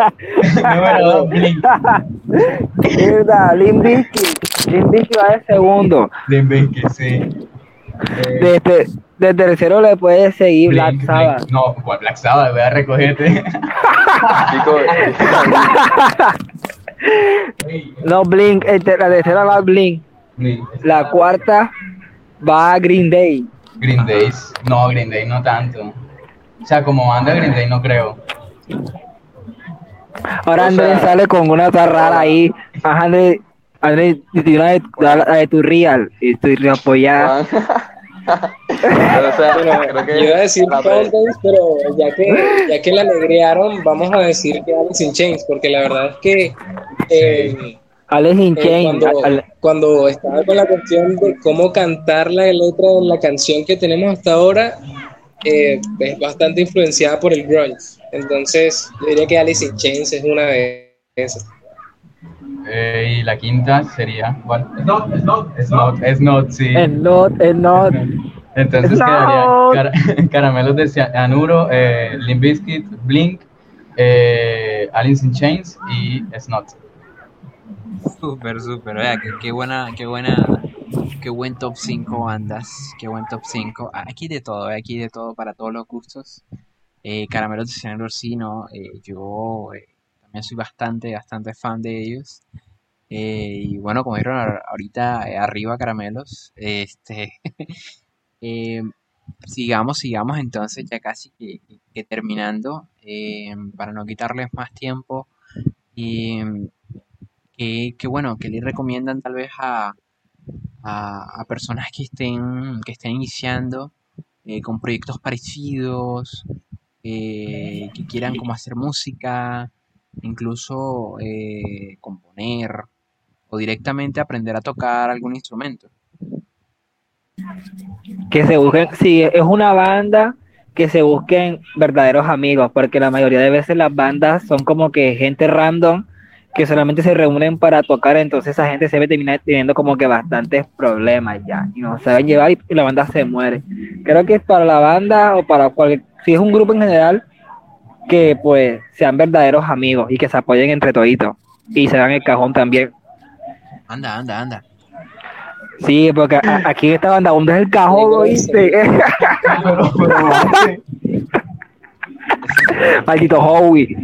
número dos, Blink. Mierda, Limbisky. Limbisky va de segundo. Limbisky, sí. Eh, de, de, tercero le puedes seguir Black Sabbath. No, Black Sabbath, voy a recogerte. no, Blink, la tercera va a Blink. La cuarta va a Green Day. Green Day, no, Green Day no tanto. O sea, como banda Green Day no creo. Ahora Andrés sale con una rara ahí. Ajá, Andrés, Andrés, de, de tu real. Y estoy reapoyada. o sea, yo iba a decir Fountains, pero ya que, ya que la alegrearon, vamos a decir que Alice in Chains, porque la verdad es que eh, Alice in eh, Chains cuando, cuando, estaba con la cuestión de cómo cantar la letra de la canción que tenemos hasta ahora, eh, es bastante influenciada por el grunge. Entonces, yo diría que Alice in Chains es una de esas. Eh, y la quinta sería, ¿cuál? Es not, es not, es not, es not, sí. Es not, es not. Entonces quedaría Caramelos de Cianuro, eh, Limp Bizkit, Blink, eh, Alice in Chains y Snot. Súper, súper, vea, qué, qué, buena, qué buena, qué buen top 5 bandas, qué buen top 5. Aquí de todo, eh, aquí de todo para todos los gustos. Eh, Caramelos de Cianuro sí, eh, yo soy bastante, bastante fan de ellos. Y bueno, como dijeron ahorita, arriba caramelos. Este, sigamos, sigamos entonces, ya casi que, terminando, para no quitarles más tiempo. Y que, bueno, que le recomiendan tal vez a, a, personas que estén, que estén iniciando con proyectos parecidos, que quieran como hacer música, incluso eh, componer o directamente aprender a tocar algún instrumento. Que se busquen, si es una banda, que se busquen verdaderos amigos, porque la mayoría de veces las bandas son como que gente random que solamente se reúnen para tocar, entonces esa gente se ve terminar teniendo como que bastantes problemas ya, y no saben llevar y la banda se muere. Creo que es para la banda o para cualquier, si es un grupo en general, que pues sean verdaderos amigos y que se apoyen entre toditos y se dan el cajón también. Anda, anda, anda. Sí, porque aquí en esta banda, ¿dónde es el cajón, ¿viste? Maldito Howie.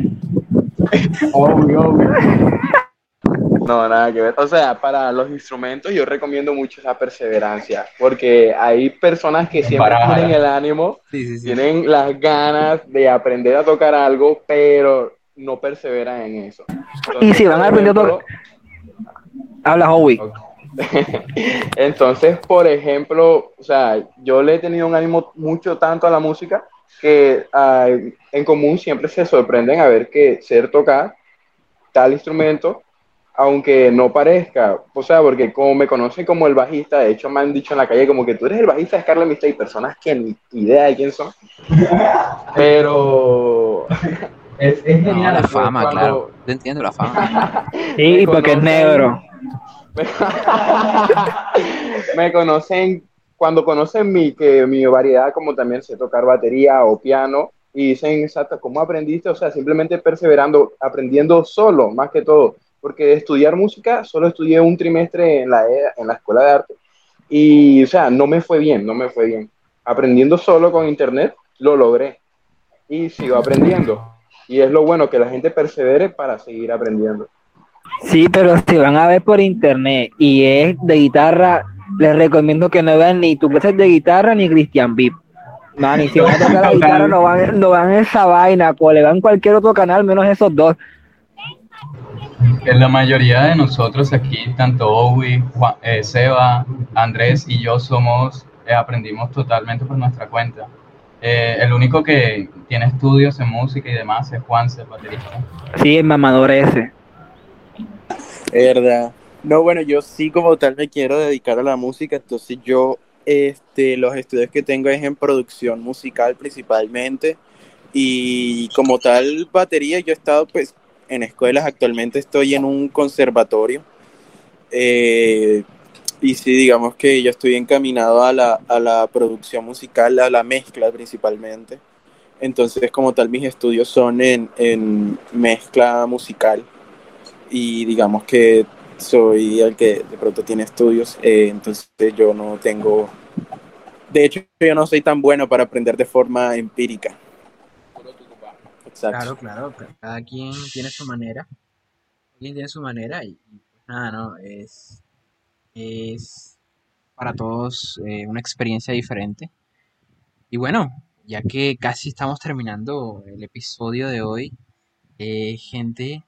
No, nada que ver. O sea, para los instrumentos yo recomiendo mucho esa perseverancia, porque hay personas que siempre tienen el ánimo, tienen las ganas de aprender a tocar algo, pero no perseveran en eso. y si van a aprender a tocar... Habla Howie. Entonces, por ejemplo, o sea, yo le he tenido un ánimo mucho tanto a la música que en común siempre se sorprenden a ver que ser tocar tal instrumento aunque no parezca, o sea, porque como me conocen como el bajista, de hecho me han dicho en la calle como que tú eres el bajista de Scarlet Mista y personas que ni idea de quién son. Pero es, genial. la fama, claro. Te entiendo la fama. sí, porque es negro. me conocen, cuando conocen mi, que mi variedad, como también sé tocar batería o piano, y dicen, exacto, ¿cómo aprendiste? O sea, simplemente perseverando, aprendiendo solo, más que todo porque estudiar música solo estudié un trimestre en la, en la escuela de arte y, o sea, no me fue bien, no me fue bien. Aprendiendo solo con internet, lo logré y sigo aprendiendo. Y es lo bueno que la gente persevere para seguir aprendiendo. Sí, pero si van a ver por internet y es de guitarra, les recomiendo que no vean ni tu clases de guitarra ni Christian Vip. Man, y si van a tocar la guitarra, no van, no van esa vaina, pues le van cualquier otro canal menos esos dos. La mayoría de nosotros aquí, tanto Owi, eh, Seba, Andrés y yo somos, eh, aprendimos totalmente por nuestra cuenta. Eh, el único que tiene estudios en música y demás es Juan, el baterista. Sí, el mamador ese. Es verdad. No, bueno, yo sí como tal me quiero dedicar a la música, entonces yo, este, los estudios que tengo es en producción musical principalmente y como tal batería yo he estado pues en escuelas. Actualmente estoy en un conservatorio. Eh, y sí, digamos que yo estoy encaminado a la, a la producción musical, a la mezcla principalmente. Entonces, como tal, mis estudios son en, en mezcla musical. Y digamos que soy el que de pronto tiene estudios. Eh, entonces, yo no tengo. De hecho, yo no soy tan bueno para aprender de forma empírica. Claro, claro, cada quien tiene su manera, quien tiene su manera y, pues nada, ¿no? Es, es para todos eh, una experiencia diferente. Y bueno, ya que casi estamos terminando el episodio de hoy, eh, gente,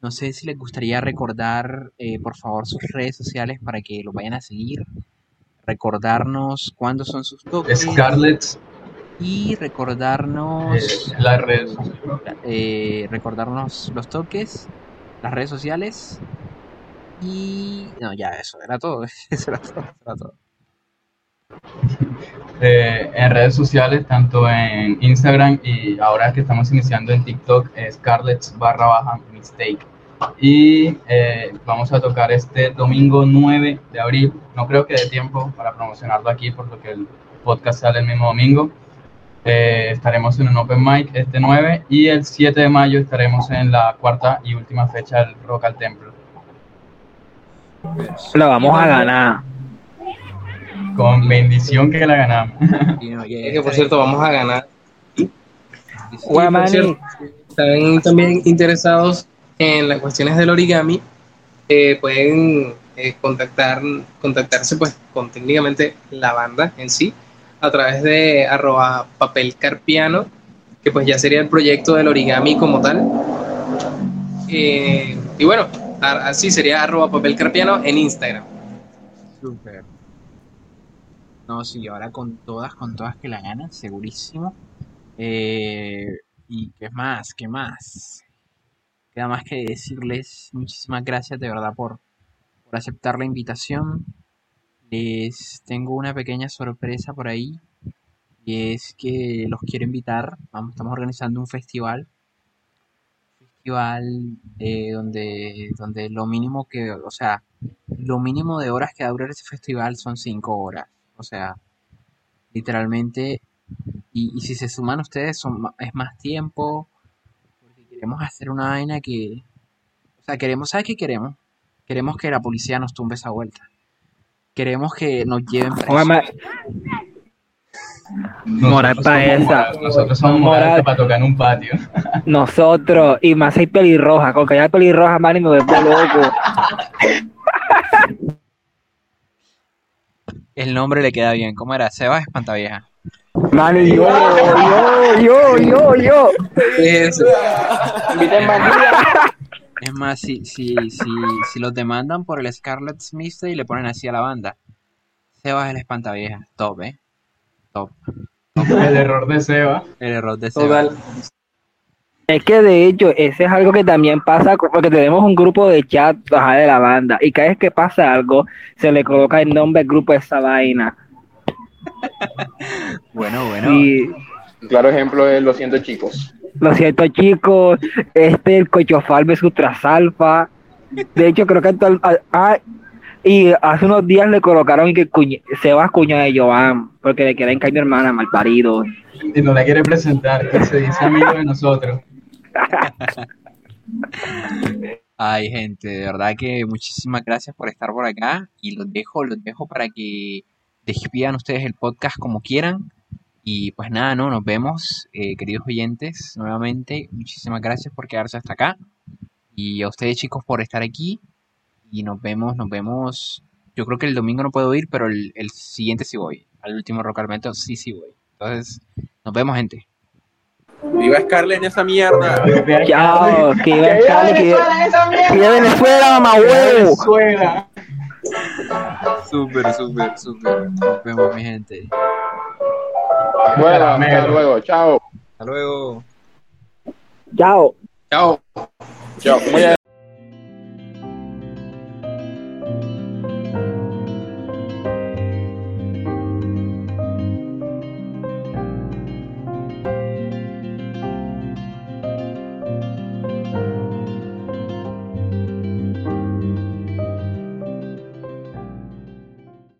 no sé si les gustaría recordar, eh, por favor, sus redes sociales para que lo vayan a seguir. Recordarnos cuándo son sus toques. Scarlett. Y recordarnos. Eh, las redes recordarnos los toques, las redes sociales. Y. No, ya, eso era todo. Eso era todo. Era todo. Eh, en redes sociales, tanto en Instagram y ahora que estamos iniciando en TikTok, Scarlett barra baja mistake. Y eh, vamos a tocar este domingo 9 de abril. No creo que dé tiempo para promocionarlo aquí, por lo que el podcast sale el mismo domingo. Eh, estaremos en un open mic este 9 y el 7 de mayo estaremos en la cuarta y última fecha del Rock al Templo. Lo vamos a ganar con bendición que la ganamos. es que por cierto, vamos a ganar. Y, están también interesados en las cuestiones del origami, eh, pueden eh, contactar, contactarse pues con técnicamente la banda en sí a través de arroba papel carpiano, que pues ya sería el proyecto del origami como tal. Eh, y bueno, así sería arroba papel carpiano en Instagram. Super. No, sí, ahora con todas, con todas que la ganan, segurísimo. Eh, y qué más, qué más. Queda más que decirles muchísimas gracias de verdad por, por aceptar la invitación. Les tengo una pequeña sorpresa por ahí. Y es que los quiero invitar. Vamos, estamos organizando un festival. Festival eh, donde, donde lo mínimo que, o sea, lo mínimo de horas que va a durar ese festival son cinco horas. O sea, literalmente, y, si se suman ustedes, son, es más tiempo, porque queremos hacer una vaina que, o sea, queremos, ¿sabes qué queremos? Queremos que la policía nos tumbe esa vuelta. Queremos que nos lleven Moral para esa. Nosotros somos moral para tocar en un patio. Nosotros, y más hay pelirroja, con que haya pelirroja, man, y me vuelvo loco. El nombre le queda bien. ¿Cómo era? Sebas Espantavieja. Mano, yo, yo, yo, yo, yo. Es, es más, si, si, si, si los demandan por el Scarlet Smith y le ponen así a la banda. Sebas el Espantavieja. Top, ¿eh? Top. El error de Seba. El error de Seba. Es que de hecho, ese es algo que también pasa porque tenemos un grupo de chat de la banda y cada vez que pasa algo, se le coloca el nombre al grupo de esa vaina. bueno, bueno. Claro ejemplo es Lo siento chicos. Lo siento chicos, este el Cochofal su Trasalfa. De hecho, creo que ah, y hace unos días le colocaron que se va cuña de Joan, porque le quieren caer mi hermana, mal parido. Y no la quiere presentar, que se dice amigo de nosotros. Ay, gente, de verdad que muchísimas gracias por estar por acá y los dejo, los dejo para que despidan ustedes el podcast como quieran. Y pues nada, no, nos vemos, eh, queridos oyentes, nuevamente. Muchísimas gracias por quedarse hasta acá. Y a ustedes, chicos, por estar aquí. Y nos vemos, nos vemos. Yo creo que el domingo no puedo ir, pero el, siguiente sí voy. Al último Rock sí, sí voy. Entonces, nos vemos, gente. Viva Scarlett en esa mierda. Chao, que viva Scarlett, que viva Venezuela, mamá huevo. Venezuela. Súper, súper, súper. Nos vemos, mi gente. Bueno, hasta luego, chao. Hasta luego. Chao. Chao. Chao.